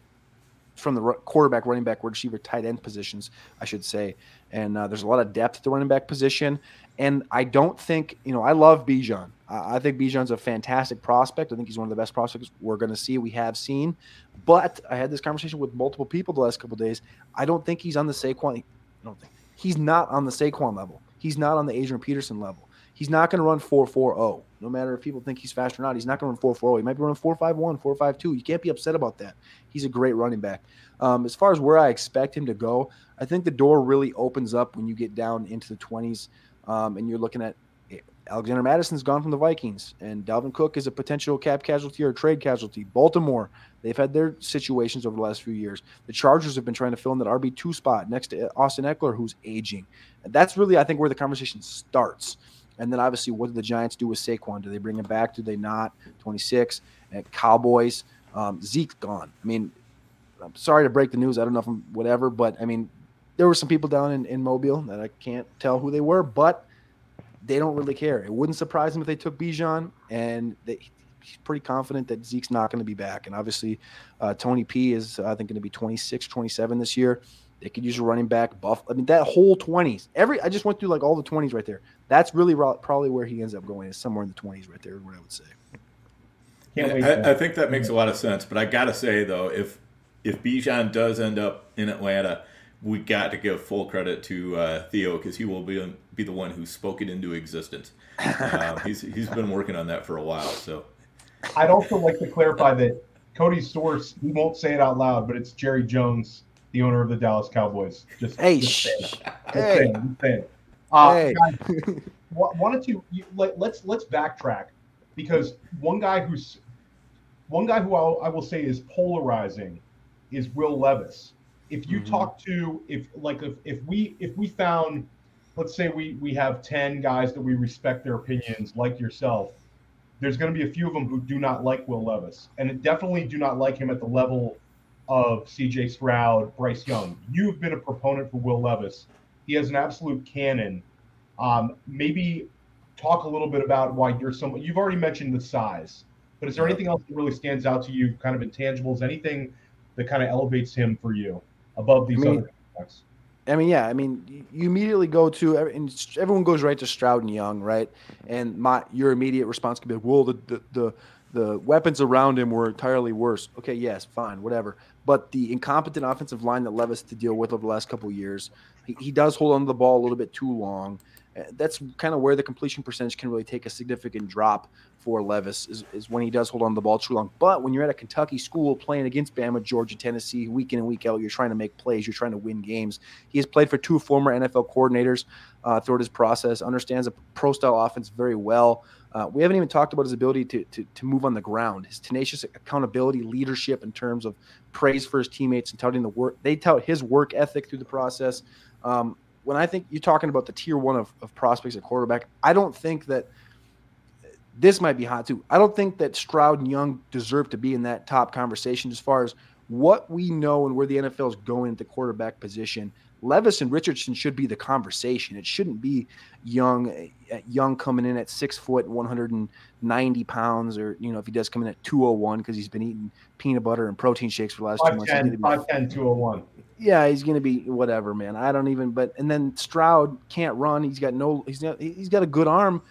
from the quarterback, running back, wide receiver, tight end positions, I should say. And uh, there's a lot of depth at the running back position. And I don't think, you know, I love Bijan. I, I think Bijan's a fantastic prospect. I think he's one of the best prospects we're going to see, we have seen. But I had this conversation with multiple people the last couple days. I don't think he's on the Saquon. I don't think he's not on the Saquon level. He's not on the Adrian Peterson level. He's not going to run 4 4 0. No matter if people think he's fast or not, he's not going to run 4 4 0. He might be running 4 5 1, 4 5 2. You can't be upset about that. He's a great running back. Um, as far as where I expect him to go, I think the door really opens up when you get down into the 20s um, and you're looking at eh, Alexander Mattison's gone from the Vikings, and Dalvin Cook is a potential cap casualty or trade casualty. Baltimore, they've had their situations over the last few years. The Chargers have been trying to fill in that RB2 spot next to Austin Ekeler, who's aging. And that's really, I think, where the conversation starts. And then obviously, what do the Giants do with Saquon? Do they bring him back? Do they not? 26. At Cowboys, um, Zeke's gone. I mean, I'm sorry to break the news. I don't know if I'm whatever, but I mean, there were some people down in, in Mobile that I can't tell who they were, but they don't really care. It wouldn't surprise them if they took Bijan, and they, he's pretty confident that Zeke's not going to be back. And obviously, uh, Tony P is, I think, going to be 26, 27 this year. They could use a running back. Buff. I mean, that whole 20s. Every I just went through like all the 20s right there. That's really probably where he ends up going. Is somewhere in the 20s right there. What I would say. I, I, think that makes a lot of sense. But I got to say though, if if Bijan does end up in Atlanta, we got to give full credit to uh, Theo because he will be be the one who spoke it into existence. Uh, he's he's been working on that for a while. So I'd also like to clarify that Cody's source he won't say it out loud, but it's Jerry Jones the owner of the Dallas Cowboys. Just hey, just saying. hey, just saying, Uh, hey. Guys, wanted to you, let, let's let's backtrack because one guy who's one guy who I'll, I will say is polarizing is Will Levis. If you mm-hmm. talk to if like if, if we if we found let's say we we have 10 guys that we respect their opinions like yourself there's going to be a few of them who do not like Will Levis and definitely do not like him at the level of CJ Stroud, Bryce Young. You've been a proponent for Will Levis. He has an absolute cannon. Um, maybe talk a little bit about why you're so. You've already mentioned the size, but is there anything else that really stands out to you, kind of intangibles? Anything that kind of elevates him for you above these I mean, other aspects? I mean, yeah. I mean, you immediately go to and everyone goes right to Stroud and Young, right? And my your immediate response can be, "Well, the the the, the weapons around him were entirely worse." Okay, yes, fine, whatever. But the incompetent offensive line that Levis to deal with over the last couple years, he, he does hold on to the ball a little bit too long. That's kind of where the completion percentage can really take a significant drop for Levis is, is when he does hold on the ball too long. But when you're at a Kentucky school playing against Bama, Georgia, Tennessee, week in and week out, you're trying to make plays, you're trying to win games. He has played for two former NFL coordinators uh, throughout his process, understands a pro style offense very well. Uh, we haven't even talked about his ability to, to, to move on the ground, his tenacious accountability, leadership in terms of praise for his teammates and touting the work. They tout his work ethic through the process. Um, when I think you're talking about the tier one of, of prospects at quarterback, I don't think that this might be hot too. I don't think that Stroud and Young deserve to be in that top conversation as far as what we know and where the NFL is going at the quarterback position. Levis and Richardson should be the conversation. It shouldn't be Young, uh, Young coming in at six foot, 190 pounds, or you know if he does come in at 201 because he's been eating peanut butter and protein shakes for the last 5'10", two months. 5'10", 201 yeah, he's going to be whatever, man. I don't even. But and then Stroud can't run. He's got no. He's got. He's got a good arm.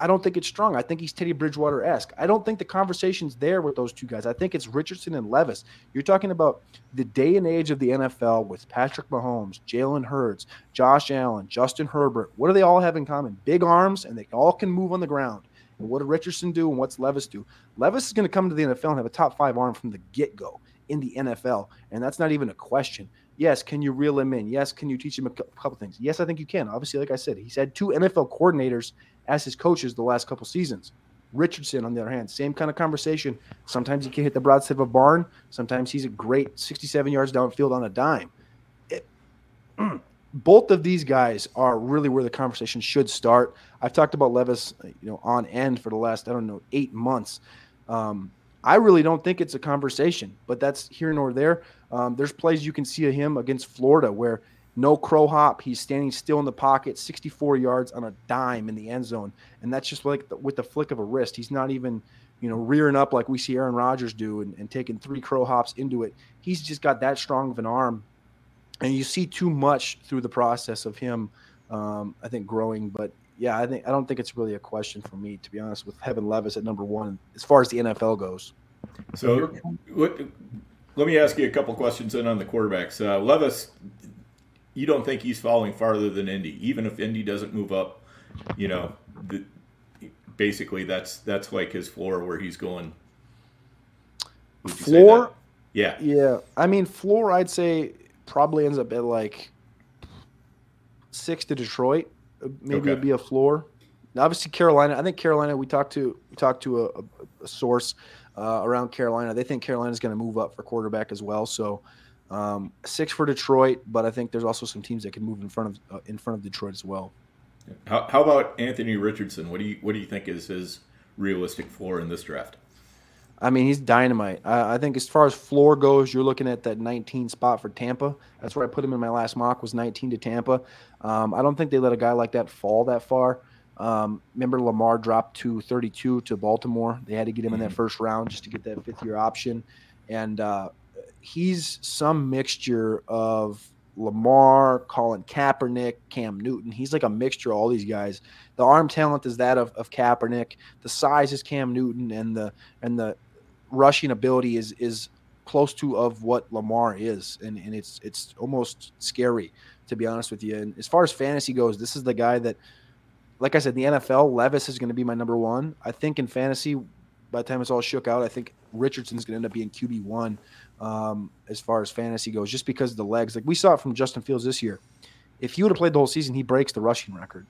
I don't think it's strong. I think he's Teddy Bridgewater esque. I don't think the conversation's there with those two guys. I think it's Richardson and Levis. You're talking about the day and age of the NFL with Patrick Mahomes, Jalen Hurts, Josh Allen, Justin Herbert. What do they all have in common? Big arms, and they all can move on the ground. And what did Richardson do, and what's Levis do? Levis is going to come to the NFL and have a top five arm from the get go in the NFL. And that's not even a question. Yes, can you reel him in? Yes, can you teach him a couple things? Yes, I think you can. Obviously, like I said, he's had two NFL coordinators as his coaches the last couple seasons. Richardson, on the other hand, same kind of conversation. Sometimes he can hit the broadside of a barn. Sometimes he's a great 67 yards downfield on a dime. It, both of these guys are really where the conversation should start. I've talked about Levis, you know, on end for the last I don't know eight months. Um, I really don't think it's a conversation, but that's here nor there. Um, there's plays you can see of him against Florida where no crow hop, he's standing still in the pocket, 64 yards on a dime in the end zone, and that's just like the, with the flick of a wrist. He's not even, you know, rearing up like we see Aaron Rodgers do and, and taking three crow hops into it. He's just got that strong of an arm, and you see too much through the process of him. Um, I think growing, but yeah, I think I don't think it's really a question for me to be honest with Heaven Levis at number one as far as the NFL goes. So, what, let me ask you a couple questions in on the quarterbacks. Uh, Levis, you don't think he's falling farther than Indy, even if Indy doesn't move up. You know, the, basically that's that's like his floor where he's going. Floor, yeah, yeah. I mean, floor. I'd say probably ends up at like six to Detroit maybe okay. it'd be a floor. Now, obviously, Carolina. I think Carolina. We talked to we talked to a, a source uh, around Carolina. They think Carolina's going to move up for quarterback as well. So um, six for Detroit, but I think there's also some teams that can move in front of uh, in front of Detroit as well. How, how about Anthony Richardson? What do you what do you think is his realistic floor in this draft? I mean, he's dynamite. I, I, think as far as floor goes, you're looking at that 19 spot for Tampa. That's where I put him in my last mock was 19 to Tampa. Um, I don't think they let a guy like that fall that far. Um, remember, Lamar dropped to 32 to Baltimore. They had to get him in that mm-hmm. first round just to get that fifth year option. And uh, he's some mixture of Lamar, Colin Kaepernick, Cam Newton. He's like a mixture of all these guys. The arm talent is that of, of Kaepernick. The size is Cam Newton, and the and the rushing ability is is close to of what Lamar is, and, and it's it's almost scary to be honest with you. And as far as fantasy goes, this is the guy that, like I said, the NFL Levis is going to be my number one. I think in fantasy, by the time it's all shook out, I think Richardson's going to end up being QB one um, as far as fantasy goes, just because of the legs. Like we saw it from Justin Fields this year. If he would have played the whole season, he breaks the rushing record.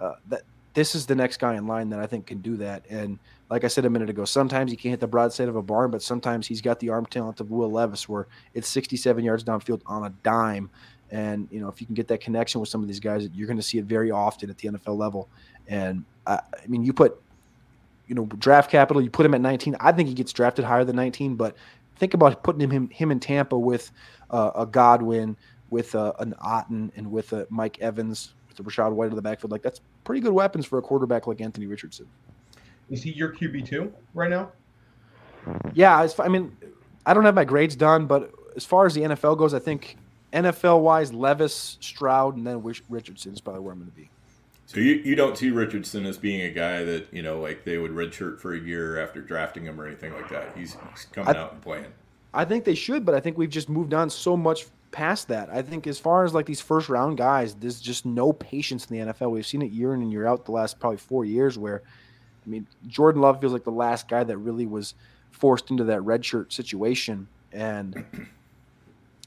uh, that this is the next guy in line that I think can do that. And like I said a minute ago, sometimes he can't hit the broadside of a barn, but sometimes he's got the arm talent of Will Levis, where it's 67 yards downfield on a dime. And you know, if you can get that connection with some of these guys, you're going to see it very often at the NFL level. And I, I mean, you put, you know, draft capital, you put him at 19. I think he gets drafted higher than 19, but think about putting him him in Tampa with uh, a Godwin, with uh, an Otton, and with a Mike Evans, with a Rachaad White in the backfield. Like that's pretty good weapons for a quarterback like Anthony Richardson. Is he your QB two right now? Yeah, I mean, I don't have my grades done, but as far as the NFL goes, I think NFL wise, Levis, Stroud, and then Richardson is probably where I'm going to be. So you, you don't see Richardson as being a guy that you know like they would redshirt for a year after drafting him or anything like that. He's, he's coming I, out and playing. I think they should, but I think we've just moved on so much past that. I think as far as like these first round guys, there's just no patience in the NFL. We've seen it year in and year out the last probably four years where I mean Jordan Love feels like the last guy that really was forced into that redshirt situation. And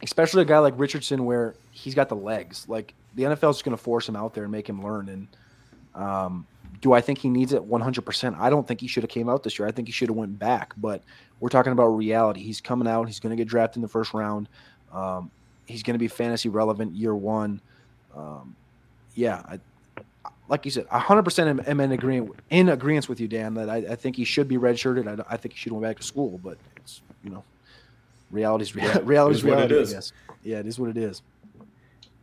especially a guy like Richardson where he's got the legs. Like the NFL is going to force him out there and make him learn. And um, do I think he needs it 100%? I don't think he should have came out this year. I think he should have went back. But we're talking about reality. He's coming out. He's going to get drafted in the first round. Um, he's going to be fantasy relevant year one. Um, yeah, I, like you said, 100% am, am in agreement in agreement with you, Dan. That I, I think he should be redshirted. I, I think he should go back to school. But it's you know, reality's rea- reality's reality. Yes, yeah, it is what it is.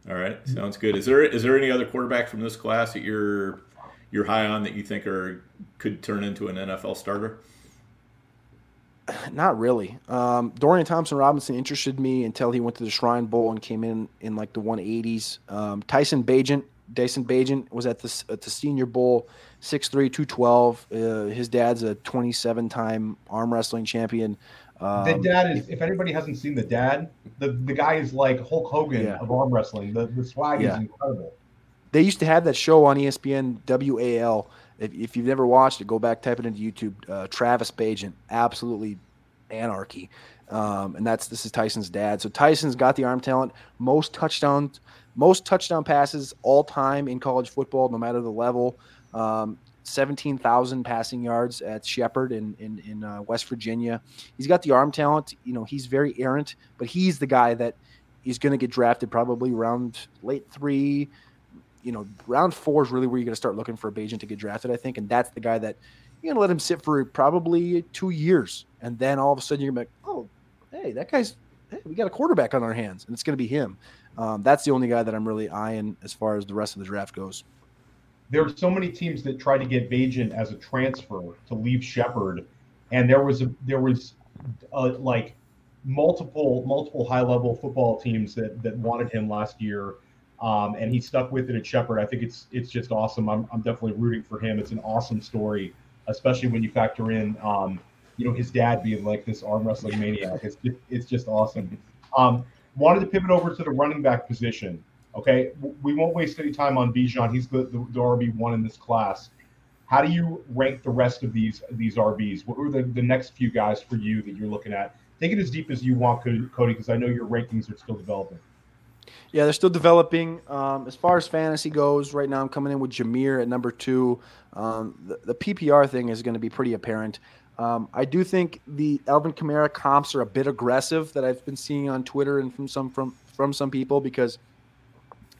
All right, sounds good. Is there is there any other quarterback from this class that you're you're high on that you think are could turn into an NFL starter? Not really. Um, Dorian Thompson Robinson interested me until he went to the Shrine Bowl and came in in like the 180s. Um, Tyson Bagent, Tyson Bagent was at the at the Senior Bowl, 6'3", 212. Uh, his dad's a 27-time arm wrestling champion. Um, the dad is. If anybody hasn't seen the dad, the the guy is like Hulk Hogan yeah. of arm wrestling. The the swag yeah. is incredible. They used to have that show on ESPN WAL. If, if you've never watched it, go back, type it into YouTube. Uh, Travis Bagent, absolutely anarchy. Um, and that's this is Tyson's dad. So Tyson's got the arm talent. Most touchdowns, most touchdown passes all time in college football, no matter the level. Um, 17,000 passing yards at Shepherd in in, in uh, West Virginia. He's got the arm talent. You know, he's very errant, but he's the guy that he's going to get drafted probably around late three. You know, round four is really where you're going to start looking for a Bagent to get drafted, I think, and that's the guy that you're going to let him sit for probably two years, and then all of a sudden you're going to be like, oh, hey, that guy's, hey, we got a quarterback on our hands, and it's going to be him. Um, that's the only guy that I'm really eyeing as far as the rest of the draft goes there are so many teams that tried to get Bagent as a transfer to leave Shepherd, and there was a there was a, like multiple multiple high level football teams that that wanted him last year, um, and he stuck with it at Shepherd. I think it's it's just awesome. I'm I'm definitely rooting for him. It's an awesome story, especially when you factor in um, you know his dad being like this arm wrestling maniac. It's just, it's just awesome. Um, wanted to pivot over to the running back position. Okay, we won't waste any time on Bijan. He's the, the, the RB one in this class. How do you rank the rest of these these RBs? What are the, the next few guys for you that you're looking at? Take it as deep as you want, Cody, because I know your rankings are still developing. Yeah, they're still developing. Um, as far as fantasy goes, right now I'm coming in with Jahmyr at number two. Um, the, the, PPR thing is going to be pretty apparent. Um, I do think the Alvin Kamara comps are a bit aggressive that I've been seeing on Twitter and from some from from some people because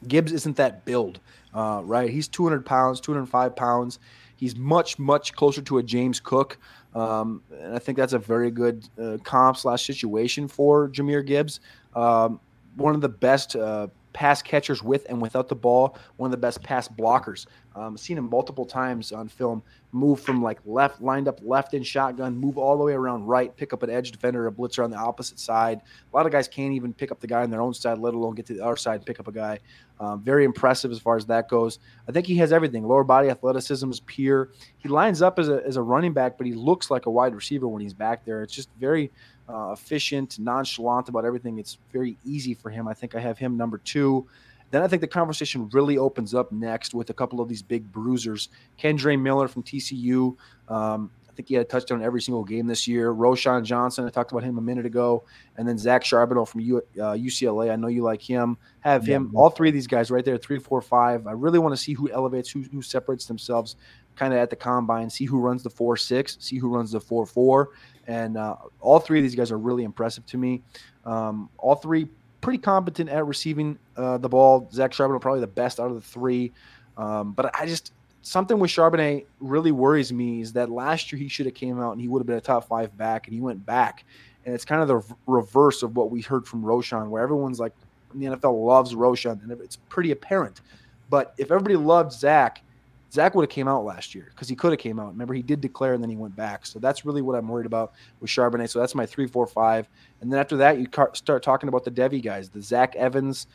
Gibbs isn't that build, uh, right? He's 200 pounds, 205 pounds. He's much, much closer to a James Cook. Um, and I think that's a very good uh, comp slash situation for Jahmyr Gibbs. Um, one of the best uh, pass catchers with and without the ball, one of the best pass blockers. Um, seen him multiple times on film move from like left, lined up left in shotgun, move all the way around right, pick up an edge defender, a blitzer on the opposite side. A lot of guys can't even pick up the guy on their own side, let alone get to the other side and pick up a guy. Um, very impressive as far as that goes. I think he has everything. Lower body athleticism is pure. He lines up as a, as a running back, but he looks like a wide receiver when he's back there. It's just very uh, efficient, nonchalant about everything. It's very easy for him. I think I have him number two. Then I think the conversation really opens up next with a couple of these big bruisers. Kendre Miller from TCU. Um, I think he had a touchdown every single game this year. Roschon Johnson, I talked about him a minute ago, and then Zach Charbonnet from U, uh, UCLA. I know you like him. Have him. All three of these guys right there, three, four, five. I really want to see who elevates, who, who separates themselves, kind of at the combine. See who runs the four six, see who runs the four four, and uh, all three of these guys are really impressive to me. Um, all three pretty competent at receiving uh, the ball. Zach Charbonnet probably the best out of the three. Um, but I just something with Charbonnet really worries me is that last year he should have came out and he would have been a top five back, and he went back. And it's kind of the reverse of what we heard from Roschon, where everyone's like, the NFL loves Roschon, and it's pretty apparent. But if everybody loved Zach, Zach would have came out last year because he could have came out. Remember, he did declare and then he went back. So that's really what I'm worried about with Charbonnet. So that's my three, four, five. And then after that, you start talking about the Devi guys, the Zach Evans,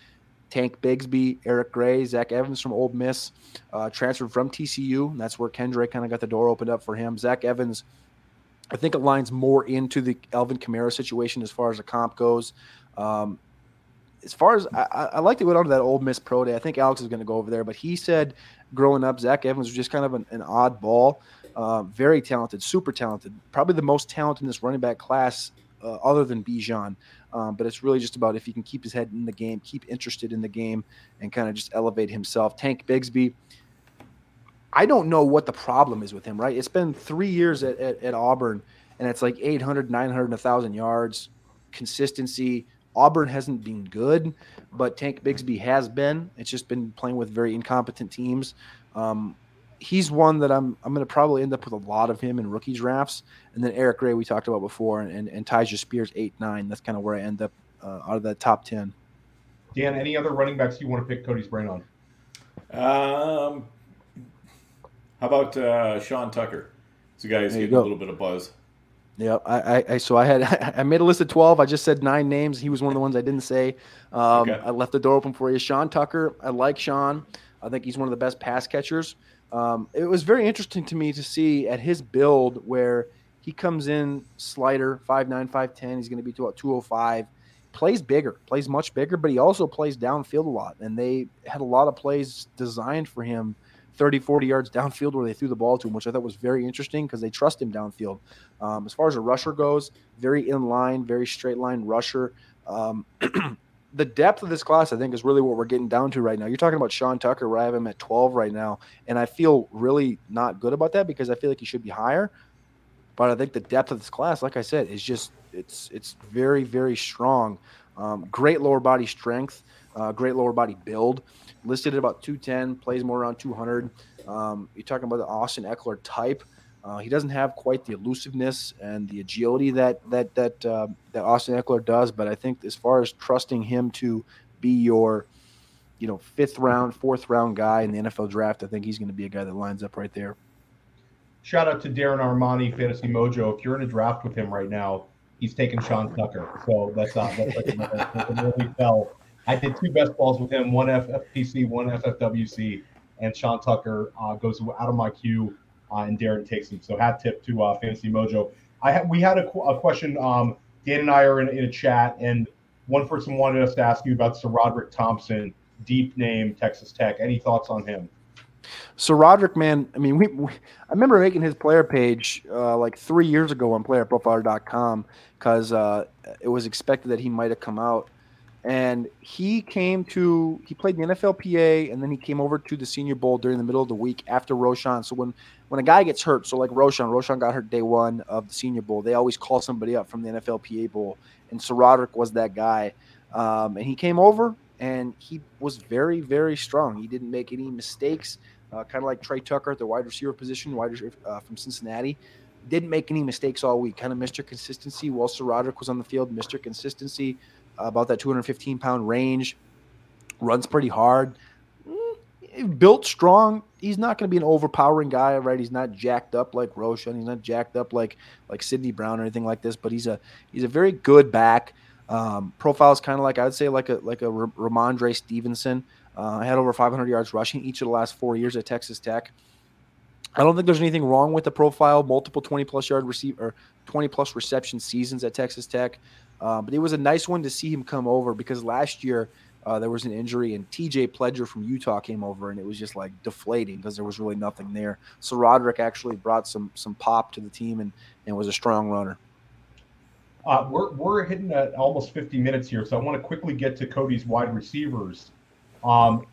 Tank Bigsby, Eric Gray, Zach Evans from Ole Miss, uh, transferred from TCU. That's where Kendre kind of got the door opened up for him. Zach Evans, I think, aligns more into the Alvin Kamara situation as far as the comp goes. Um, as far as I, I like to go down to that Ole Miss pro day. I think Alex is going to go over there, but he said growing up, Zach Evans was just kind of an, an odd ball. Uh, very talented, super talented, probably the most talented in this running back class, uh, other than Bijan. Um, but it's really just about if he can keep his head in the game, keep interested in the game, and kind of just elevate himself. Tank Bigsby, I don't know what the problem is with him, right? It's been three years at, at, at Auburn, and it's like 800, 900, 1,000 yards, consistency. Auburn hasn't been good, but Tank Bigsby has been. It's just been playing with very incompetent teams. Um, he's one that I'm I'm going to probably end up with a lot of him in rookie drafts. And then Eric Gray we talked about before, and and, and Tyjae Spears eight nine. That's kind of where I end up uh, out of that top ten. Dan, any other running backs you want to pick Cody's brain on? Um, how about uh, Sean Tucker? It's a guy who's getting go. a little bit of buzz. Yeah, I, I, so I had I made a list of twelve. I just said nine names. He was one of the ones I didn't say. Um, okay. I left the door open for you. Sean Tucker. I like Sean. I think he's one of the best pass catchers. Um, it was very interesting to me to see at his build where he comes in slider five nine five ten. He's going to be to about two hundred oh five. Plays bigger, plays much bigger, but he also plays downfield a lot. And they had a lot of plays designed for him 30, 40 yards downfield where they threw the ball to him, which I thought was very interesting because they trust him downfield. Um, as far as a rusher goes, very in line, very straight line rusher. Um, the depth of this class, I think, is really what we're getting down to right now. You're talking about Sean Tucker, where I have him at 12 right now, and I feel really not good about that because I feel like he should be higher. But I think the depth of this class, like I said, is just it's it's very very strong. Um, great lower body strength, uh, great lower body build. Listed at about 210, plays more around 200. Um, you're talking about the Austin Ekeler type. Uh, he doesn't have quite the elusiveness and the agility that that that uh, that Austin Ekeler does, but I think as far as trusting him to be your, you know, fifth round, fourth round guy in the NFL draft, I think he's going to be a guy that lines up right there. Shout out to Darren Armani, Fantasy Mojo. If you're in a draft with him right now, he's taking Sean Tucker. So that's not that's like a, really fell. I did two best balls with him, one FFPC, one FFWC, and Sean Tucker uh, goes out of my queue uh, and Darren takes him. So hat tip to uh, Fantasy Mojo. I ha- we had a, a question. Um, Dan and I are in, in, a chat, and one person wanted us to ask you about SaRodorick Thompson, deep name, Texas Tech. Any thoughts on him? SaRodorick, man, I mean, we, we, I remember making his player page uh, like three years ago on PlayerProfiler.com because uh, it was expected that he might have come out and he came to he played in the NFLPA and then he came over to the Senior Bowl during the middle of the week after Roschon. So when when a guy gets hurt, so like Roschon, Roschon got hurt day one of the Senior Bowl. They always call somebody up from the NFLPA Bowl, and SaRodorick was that guy. Um, and he came over and he was very very strong. He didn't make any mistakes. Uh, kind of like Tre Tucker at the wide receiver position, wide receiver uh, from Cincinnati. Didn't make any mistakes all week. Kind of Mr. Consistency while SaRodorick was on the field. Mr. Consistency about that 215 pound range, runs pretty hard, mm, built strong. He's not going to be an overpowering guy, right? He's not jacked up like Roschon. He's not jacked up like like Sydney Brown or anything like this. But he's a he's a very good back. Um, profile is kind of like I'd say like a like a Rhamondre Stevenson. Uh, had over 500 yards rushing each of the last four years at Texas Tech. I don't think there's anything wrong with the profile. Multiple 20 plus yard receive or 20 plus reception seasons at Texas Tech. Uh, but it was a nice one to see him come over because last year uh, there was an injury, and TJ Pledger from Utah came over, and it was just like deflating because there was really nothing there. So Roderick actually brought some some pop to the team and, and was a strong runner. Uh, we're, we're hitting at almost 50 minutes here, so I want to quickly get to Cody's wide receivers. Um,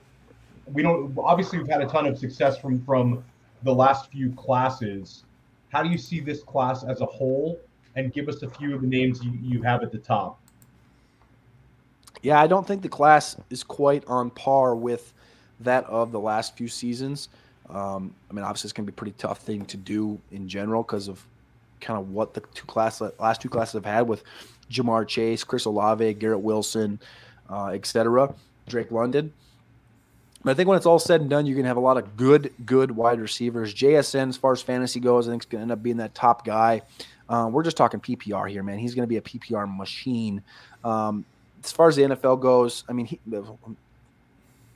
we don't obviously we've had a ton of success from from the last few classes. How do you see this class as a whole? And give us a few of the names you, you have at the top. Yeah, I don't think the class is quite on par with that of the last few seasons. Um, I mean, obviously, it's going to be a pretty tough thing to do in general because of kind of what the two class last two classes have had with Ja'Marr Chase, Chris Olave, Garrett Wilson, uh, etc. Drake London. But I think when it's all said and done, you're going to have a lot of good, good wide receivers. JSN, as far as fantasy goes, I think is going to end up being that top guy. Uh, we're just talking PPR here, man. He's going to be a PPR machine. Um, as far as the NFL goes, I mean, he,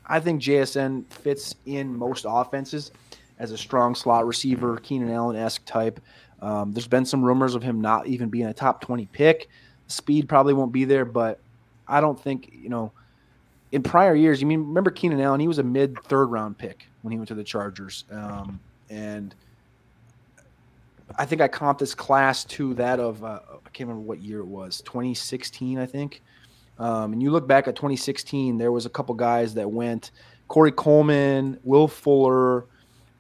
I think JSN fits in most offenses as a strong slot receiver, Keenan Allen esque type. Um, there's been some rumors of him not even being a top 20 pick. Speed probably won't be there, but I don't think, you know, in prior years, you mean, remember Keenan Allen? He was a mid third round pick when he went to the Chargers. Um, and I think I comped this class to that of, uh, I can't remember what year it was, 2016, I think. Um, and you look back at 2016, there was a couple guys that went Corey Coleman, Will Fuller,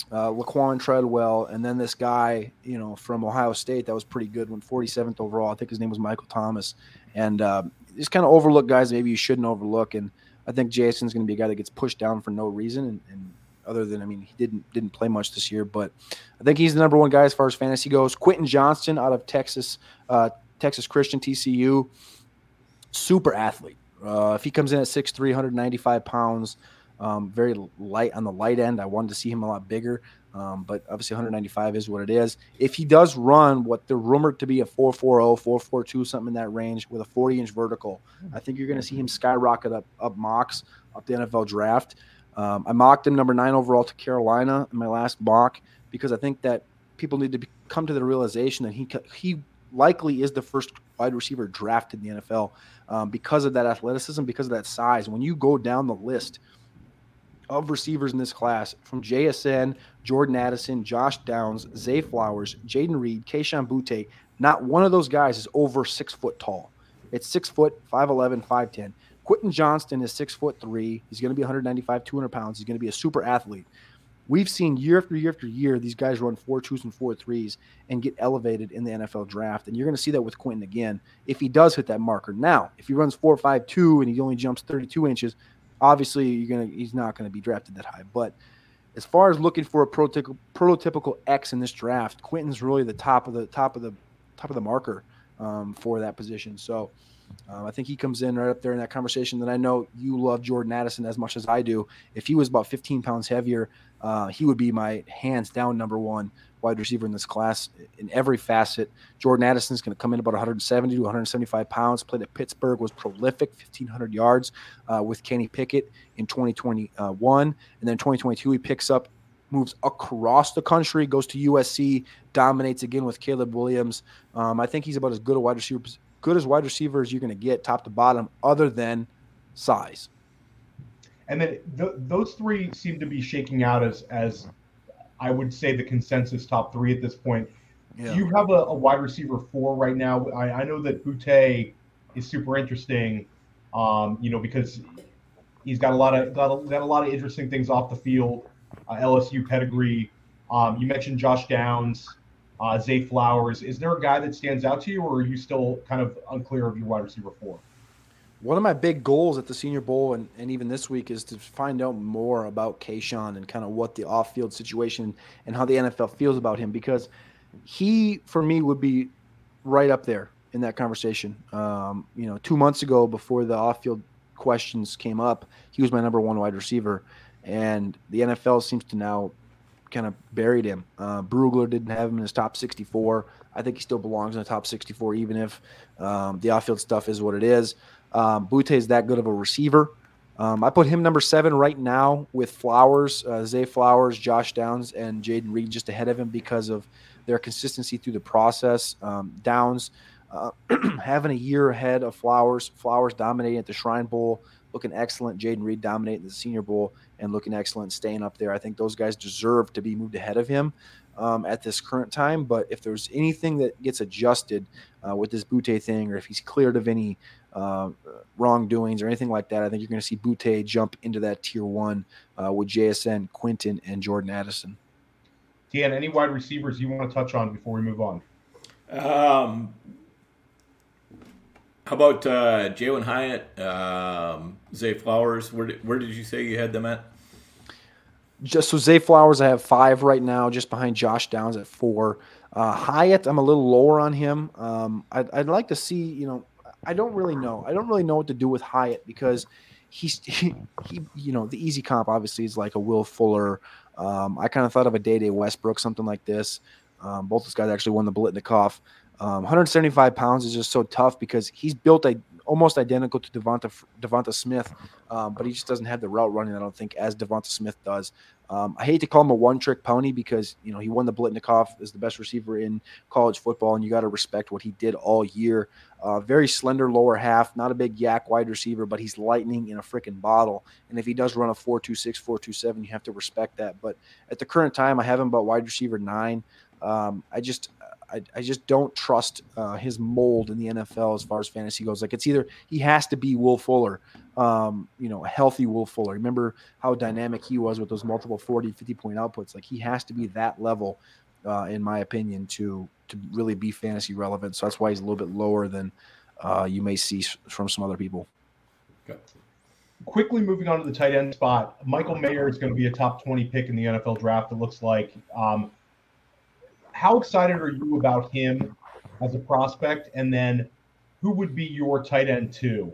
uh, Laquan Treadwell, and then this guy, you know, from Ohio State that was pretty good, went 47th overall. I think his name was Michael Thomas. And uh, just kind of overlook guys maybe you shouldn't overlook. And I think Jason's going to be a guy that gets pushed down for no reason. And, and, other than, I mean, he didn't didn't play much this year, but I think he's the number one guy as far as fantasy goes. Quentin Johnston out of Texas, uh, Texas Christian TCU super athlete. Uh, if he comes in at 6'3", 195 pounds, um, very light on the light end. I wanted to see him a lot bigger, um, but obviously 195 is what it is. If he does run what they're rumored to be a 440, 442, something in that range with a 40 inch vertical, I think you're going to see him skyrocket up up mocks up the NFL draft. Um, I mocked him number nine overall to Carolina in my last mock because I think that people need to be, come to the realization that he he likely is the first wide receiver drafted in the NFL um, because of that athleticism, because of that size. When you go down the list of receivers in this class from JSN, Jordan Addison, Josh Downs, Zay Flowers, Jayden Reed, Kayshon Boutte. not one of those guys is over six foot tall. It's six foot, 5'11, 5'10. Quentin Johnston is six foot three. He's going to be 195, 200 pounds. He's going to be a super athlete. We've seen year after year after year these guys run four twos and four threes and get elevated in the NFL draft. And you're going to see that with Quentin again if he does hit that marker. Now, if he runs four five two and he only jumps 32 inches, obviously you're gonna he's not going to be drafted that high. But as far as looking for a prototypical, prototypical X in this draft, Quentin's really the top of the top of the top of the marker um, for that position. So um, I think he comes in right up there in that conversation. That I know you love Jordan Addison as much as I do. If he was about 15 pounds heavier, uh, he would be my hands down number one wide receiver in this class in every facet. Jordan Addison is going to come in about 170 to 175 pounds. Played at Pittsburgh, was prolific, 1,500 yards uh, with Kenny Pickett in 2021, and then 2022 he picks up, moves across the country, goes to USC, dominates again with Caleb Williams. Um, I think he's about as good a wide receiver, good as wide receiver as you're going to get, top to bottom, other than size. And then th- those three seem to be shaking out as as I would say the consensus top three at this point. Yeah. Do you have a, a, wide receiver four right now? I, I know that Boutte is super interesting, um, you know, because he's got a lot of got a, got a lot of interesting things off the field. Uh, LSU pedigree. Um, you mentioned Josh Downs, uh, Zay Flowers. Is there a guy that stands out to you, or are you still kind of unclear of your wide receiver four? One of my big goals at the Senior Bowl and, and even this week is to find out more about Kayshon and kind of what the off-field situation and how the NFL feels about him because he, for me, would be right up there in that conversation. Um, you know, two months ago, before the off-field questions came up, he was my number one wide receiver, and the NFL seems to now kind of buried him. Uh, Brugler didn't have him in his top 64. I think he still belongs in the top 64, even if um, the off-field stuff is what it is. Um, Boutte is that good of a receiver. Um, I put him number seven right now with Flowers, uh, Zay Flowers, Josh Downs, and Jayden Reed just ahead of him because of their consistency through the process. Um, Downs uh, having a year ahead of Flowers, Flowers dominating at the Shrine Bowl, looking excellent. Jayden Reed dominating the Senior Bowl and looking excellent, staying up there. I think those guys deserve to be moved ahead of him um, at this current time. But if there's anything that gets adjusted uh, with this Boutte thing, or if he's cleared of any uh, wrongdoings or anything like that, I think you're going to see Boutte jump into that tier one uh, with JSN, Quentin, and Jordan Addison. Dan, any wide receivers you want to touch on before we move on? Um, how about uh, Jalin Hyatt, um, Zay Flowers? Where did, where did you say you had them at? Just so Zay Flowers, I have five right now, just behind Josh Downs at four. Uh, Hyatt, I'm a little lower on him. Um, I'd, I'd, like to see, you know, I don't really know. I don't really know what to do with Hyatt because he's, he, he you know, the easy comp obviously is like a Will Fuller. Um, I kind of thought of a Dede Westbrook, something like this. Um, both those guys actually won the Biletnikoff. Um, 175 pounds is just so tough because he's built a, almost identical to Devonta Devonta Smith, um, but he just doesn't have the route running. I don't think as Devonta Smith does. Um, I hate to call him a one-trick pony because you know he won the Biletnikoff as the best receiver in college football, and you got to respect what he did all year. Uh, very slender lower half, not a big YAC wide receiver, but he's lightning in a freaking bottle. And if he does run a 4.26, 4.27, you have to respect that. But at the current time, I have him about wide receiver nine. Um, I just I, I just don't trust uh, his mold in the NFL as far as fantasy goes. Like it's either he has to be Will Fuller, um, you know, healthy Will Fuller. Remember how dynamic he was with those multiple 40, 50 point outputs. Like he has to be that level, uh, in my opinion, to to really be fantasy relevant. So that's why he's a little bit lower than uh, you may see from some other people. Okay. Quickly moving on to the tight end spot, Michael Mayer is going to be a top 20 pick in the NFL draft. It looks like. Um, how excited are you about him as a prospect? And then who would be your tight end two?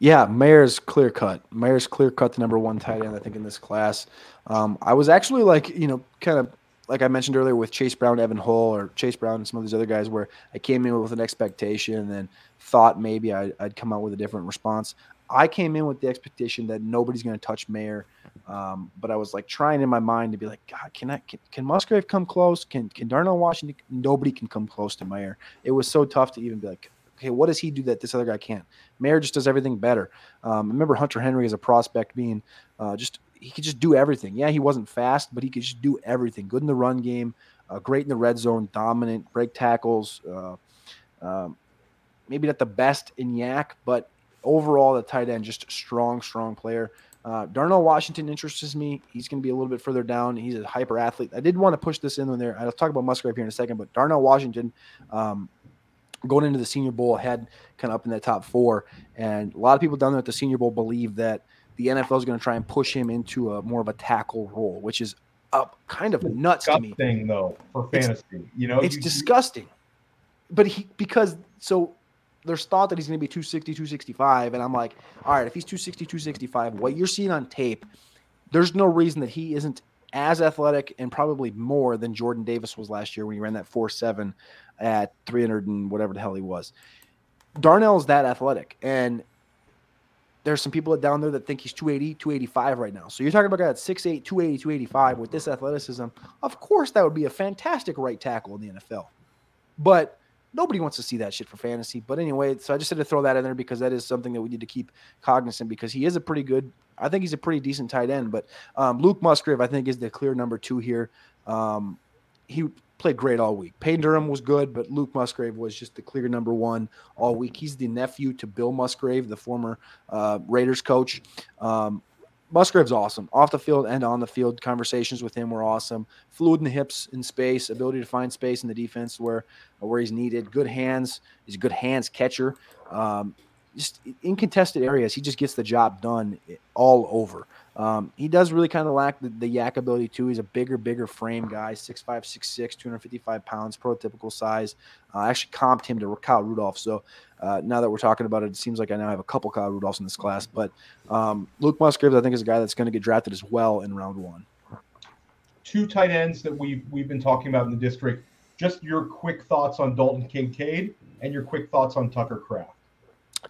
Yeah, Mayer's clear cut. Mayer's clear cut the number one tight end, I think, in this class. Um, I was actually like, you know, kind of like I mentioned earlier with Chase Brown, Evan Hull, or Chase Brown and some of these other guys, where I came in with an expectation and then thought maybe I, would come out with a different response. I came in with the expectation that nobody's going to touch Mayer, um, but I was like trying in my mind to be like, God, can I can, can Musgrave come close? Can can Darnell Washington? Nobody can come close to Mayer. It was so tough to even be like, okay, what does he do that this other guy can't? Mayer just does everything better. Um, remember Hunter Henry as a prospect being uh, just he could just do everything. Yeah, he wasn't fast, but he could just do everything. Good in the run game, uh, great in the red zone, dominant, break tackles. Uh, um, maybe not the best in YAC, but overall, the tight end, just strong, strong player. Uh, Darnell Washington interests me. He's going to be a little bit further down. He's a hyper athlete. I did want to push this in when there. I'll talk about Musgrave here in a second, but Darnell Washington, um, going into the Senior Bowl, had kind of up in that top four, and a lot of people down there at the Senior Bowl believe that the NFL is going to try and push him into a more of a tackle role, which is up kind of nuts to me. Thing though for fantasy, it's, you know, it's you, disgusting. But he because so there's thought that he's going to be 260, 265. And I'm like, all right, if he's 260, 265, what you're seeing on tape, there's no reason that he isn't as athletic and probably more than Jordan Davis was last year when he ran that 4 7 at 300 and whatever the hell he was. Darnell's that athletic. And there's some people down there that think he's 280, 285 right now. So you're talking about a guy that's 6'8, 280, 285 with this athleticism. Of course, that would be a fantastic right tackle in the NFL. But nobody wants to see that shit for fantasy. But anyway, so I just had to throw that in there because that is something that we need to keep cognizant because he is a pretty good. I think he's a pretty decent tight end. But um, Luke Musgrave, I think, is the clear number two here. Um, he played great all week. Payne Durham was good, but Luke Musgrave was just the clear number one all week. He's the nephew to Bill Musgrave, the former uh, Raiders coach. Um, Musgrave's awesome. Off the field and on the field, conversations with him were awesome. Fluid in the hips in space, ability to find space in the defense where where he's needed. Good hands. He's a good hands catcher. Um, just in contested areas, he just gets the job done all over. Um, he does really kind of lack the, the YAC ability too. He's a bigger, bigger frame guy, 6'5", 6'6", 255 pounds, prototypical size. Uh, I actually comped him to Kyle Rudolph. So uh, now that we're talking about it, it seems like I now have a couple Kyle Rudolphs in this class. But um, Luke Musgrave, I think, is a guy that's going to get drafted as well in round one. Two tight ends that we've we've been talking about in the district. Just your quick thoughts on Dalton Kincaid and your quick thoughts on Tucker Kraft.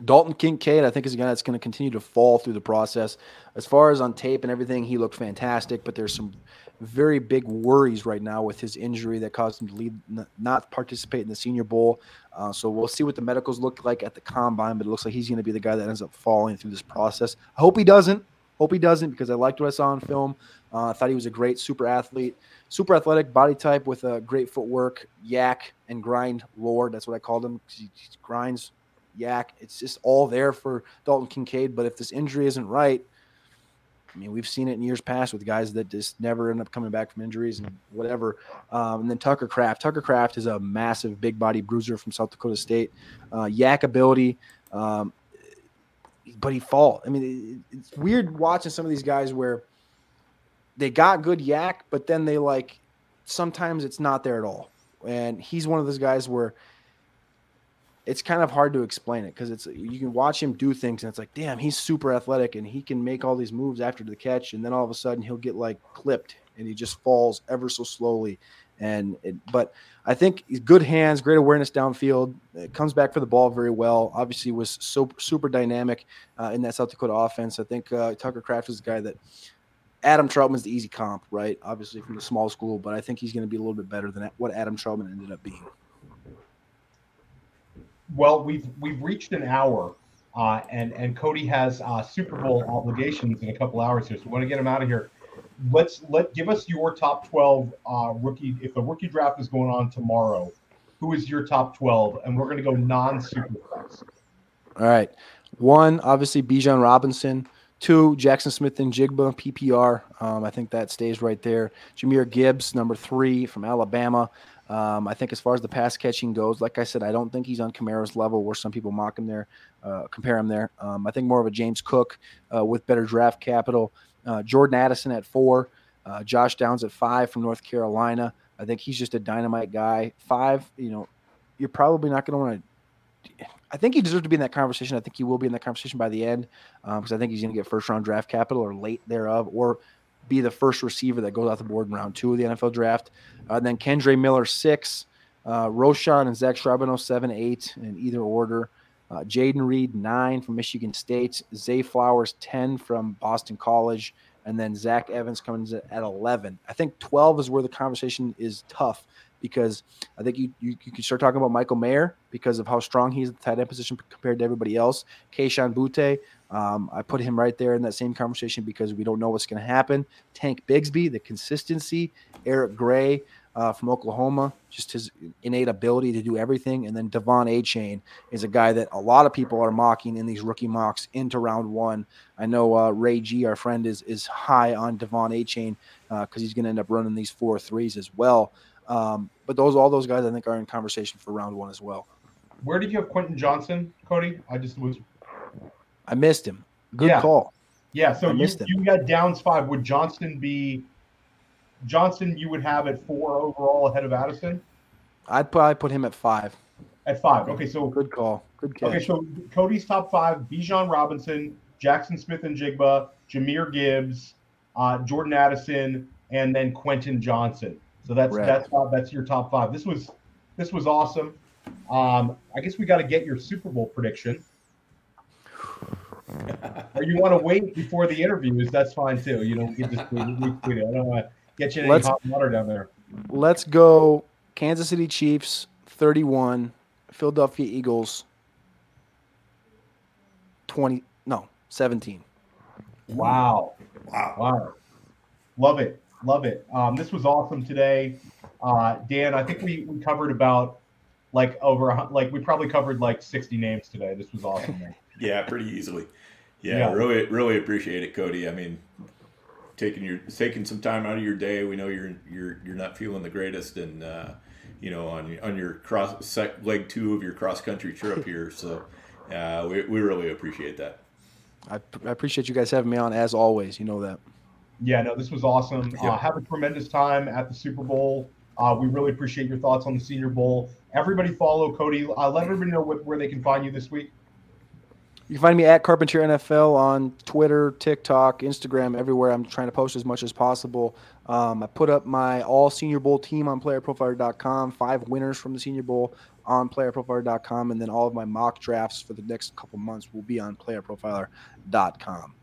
Dalton Kincaid, I think, is a guy that's going to continue to fall through the process. As far as on tape and everything, he looked fantastic, but there's some very big worries right now with his injury that caused him to leave, not participate in the Senior Bowl. Uh, so we'll see what the medicals look like at the combine, but it looks like he's going to be the guy that ends up falling through this process. I hope he doesn't. Hope he doesn't because I liked what I saw on film. Uh, I thought he was a great super athlete, super athletic body type with a great footwork, YAC and grind lord. That's what I called him. He grinds, YAC. It's just all there for Dalton Kincaid. But if this injury isn't right, I mean, we've seen it in years past with guys that just never end up coming back from injuries and whatever. Um, and then Tucker Kraft. Tucker Kraft is a massive, big body bruiser from South Dakota State. Uh, YAC ability, um, but he fall. I mean, it, it's weird watching some of these guys where they got good YAC, but then they like sometimes it's not there at all. And he's one of those guys where – it's kind of hard to explain it because it's you can watch him do things and it's like damn he's super athletic and he can make all these moves after the catch and then all of a sudden he'll get like clipped and he just falls ever so slowly and it, but I think he's good hands, great awareness downfield. Comes back for the ball very well. Obviously, was so super dynamic uh, in that South Dakota offense. I think uh, Tucker Kraft is the guy that Adam Trautman's the easy comp, right? Obviously from the small school, but I think he's going to be a little bit better than what Adam Trautman ended up being. Well, we've we've reached an hour, uh, and and Cody has uh, Super Bowl obligations in a couple hours here, so we want to get him out of here. Let's let give us your top twelve uh, rookie. If the rookie draft is going on tomorrow, who is your top twelve? And we're going to go non superflex. All right, one obviously Bijan Robinson. Two, Jaxon Smith-Njigba, PPR. Um, I think that stays right there. Jahmyr Gibbs, number three from Alabama. Um, I think as far as the pass catching goes, like I said, I don't think he's on Kamara's level where some people mock him there, uh, compare him there. Um, I think more of a James Cook uh, with better draft capital. Uh, Jordan Addison at four, uh, Josh Downs at five from North Carolina. I think he's just a dynamite guy. Five, you know, you're probably not going to want to. I think he deserves to be in that conversation. I think he will be in that conversation by the end because um, I think he's going to get first round draft capital or late thereof, or be the first receiver that goes off the board in round two of the NFL draft. Uh, then Kendre Miller, six. Uh, Roschon and Zach Charbonnet, seven, eight in either order. Uh, Jayden Reed, nine from Michigan State. Zay Flowers, 10 from Boston College. And then Zach Evans comes at 11. I think 12 is where the conversation is tough because I think you, you, you can start talking about Michael Mayer because of how strong he's at the tight end position compared to everybody else. Kayshon Boutte, um, I put him right there in that same conversation because we don't know what's going to happen. Tank Bigsby, the consistency. Eric Gray uh, from Oklahoma, just his innate ability to do everything. And then De'Von Achane is a guy that a lot of people are mocking in these rookie mocks into round one. I know uh, Ray G, our friend, is is high on De'Von Achane because uh, he's going to end up running these four threes as well. Um, but those all those guys I think are in conversation for round one as well. Where did you have Quentin Johnston, Cody? I just was. I missed him. Good yeah. call. Yeah, so you, you got Downs five. Would Johnston be Johnston? You would have at four overall ahead of Addison. I'd probably put him at five. At five. Okay, so good call. Good catch. Okay, so Cody's top five: Bijan Robinson, Jaxon Smith-Njigba, Jahmyr Gibbs, uh, Jordan Addison, and then Quentin Johnston. So that's that's that's your top five. This was this was awesome. Um, I guess we got to get your Super Bowl prediction. or you want to wait before the interviews? That's fine too. You know, we just retweet it. I don't want to get you any let's, hot water down there. Let's go. Kansas City Chiefs, thirty-one. Philadelphia Eagles, twenty. No, seventeen. Wow! Wow! Wow! Love it. Love it. Um, this was awesome today. Uh, Dan, I think we, we covered about like over like we probably covered like 60 names today. This was awesome. yeah, pretty easily. Yeah, yeah, really really appreciate it, Cody. I mean, taking your taking some time out of your day. We know you're you're you're not feeling the greatest, and uh, you know on on your cross sec, leg two of your cross country trip here. So uh, we we really appreciate that. I, I appreciate you guys having me on as always. You know that. Yeah, no, this was awesome. Yep. Uh, have a tremendous time at the Super Bowl. Uh, we really appreciate your thoughts on the Senior Bowl. Everybody follow Cody. Uh, let everybody know what, where they can find you this week. You can find me at Carpentier NFL on Twitter, TikTok, Instagram, everywhere. I'm trying to post as much as possible. Um, I put up my all Senior Bowl team on PlayerProfiler.com. Five winners from the Senior Bowl on PlayerProfiler.com, and then all of my mock drafts for the next couple months will be on PlayerProfiler.com.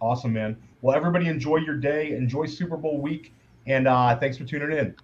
Awesome, man. Well, everybody enjoy your day. Enjoy Super Bowl week. And uh, thanks for tuning in.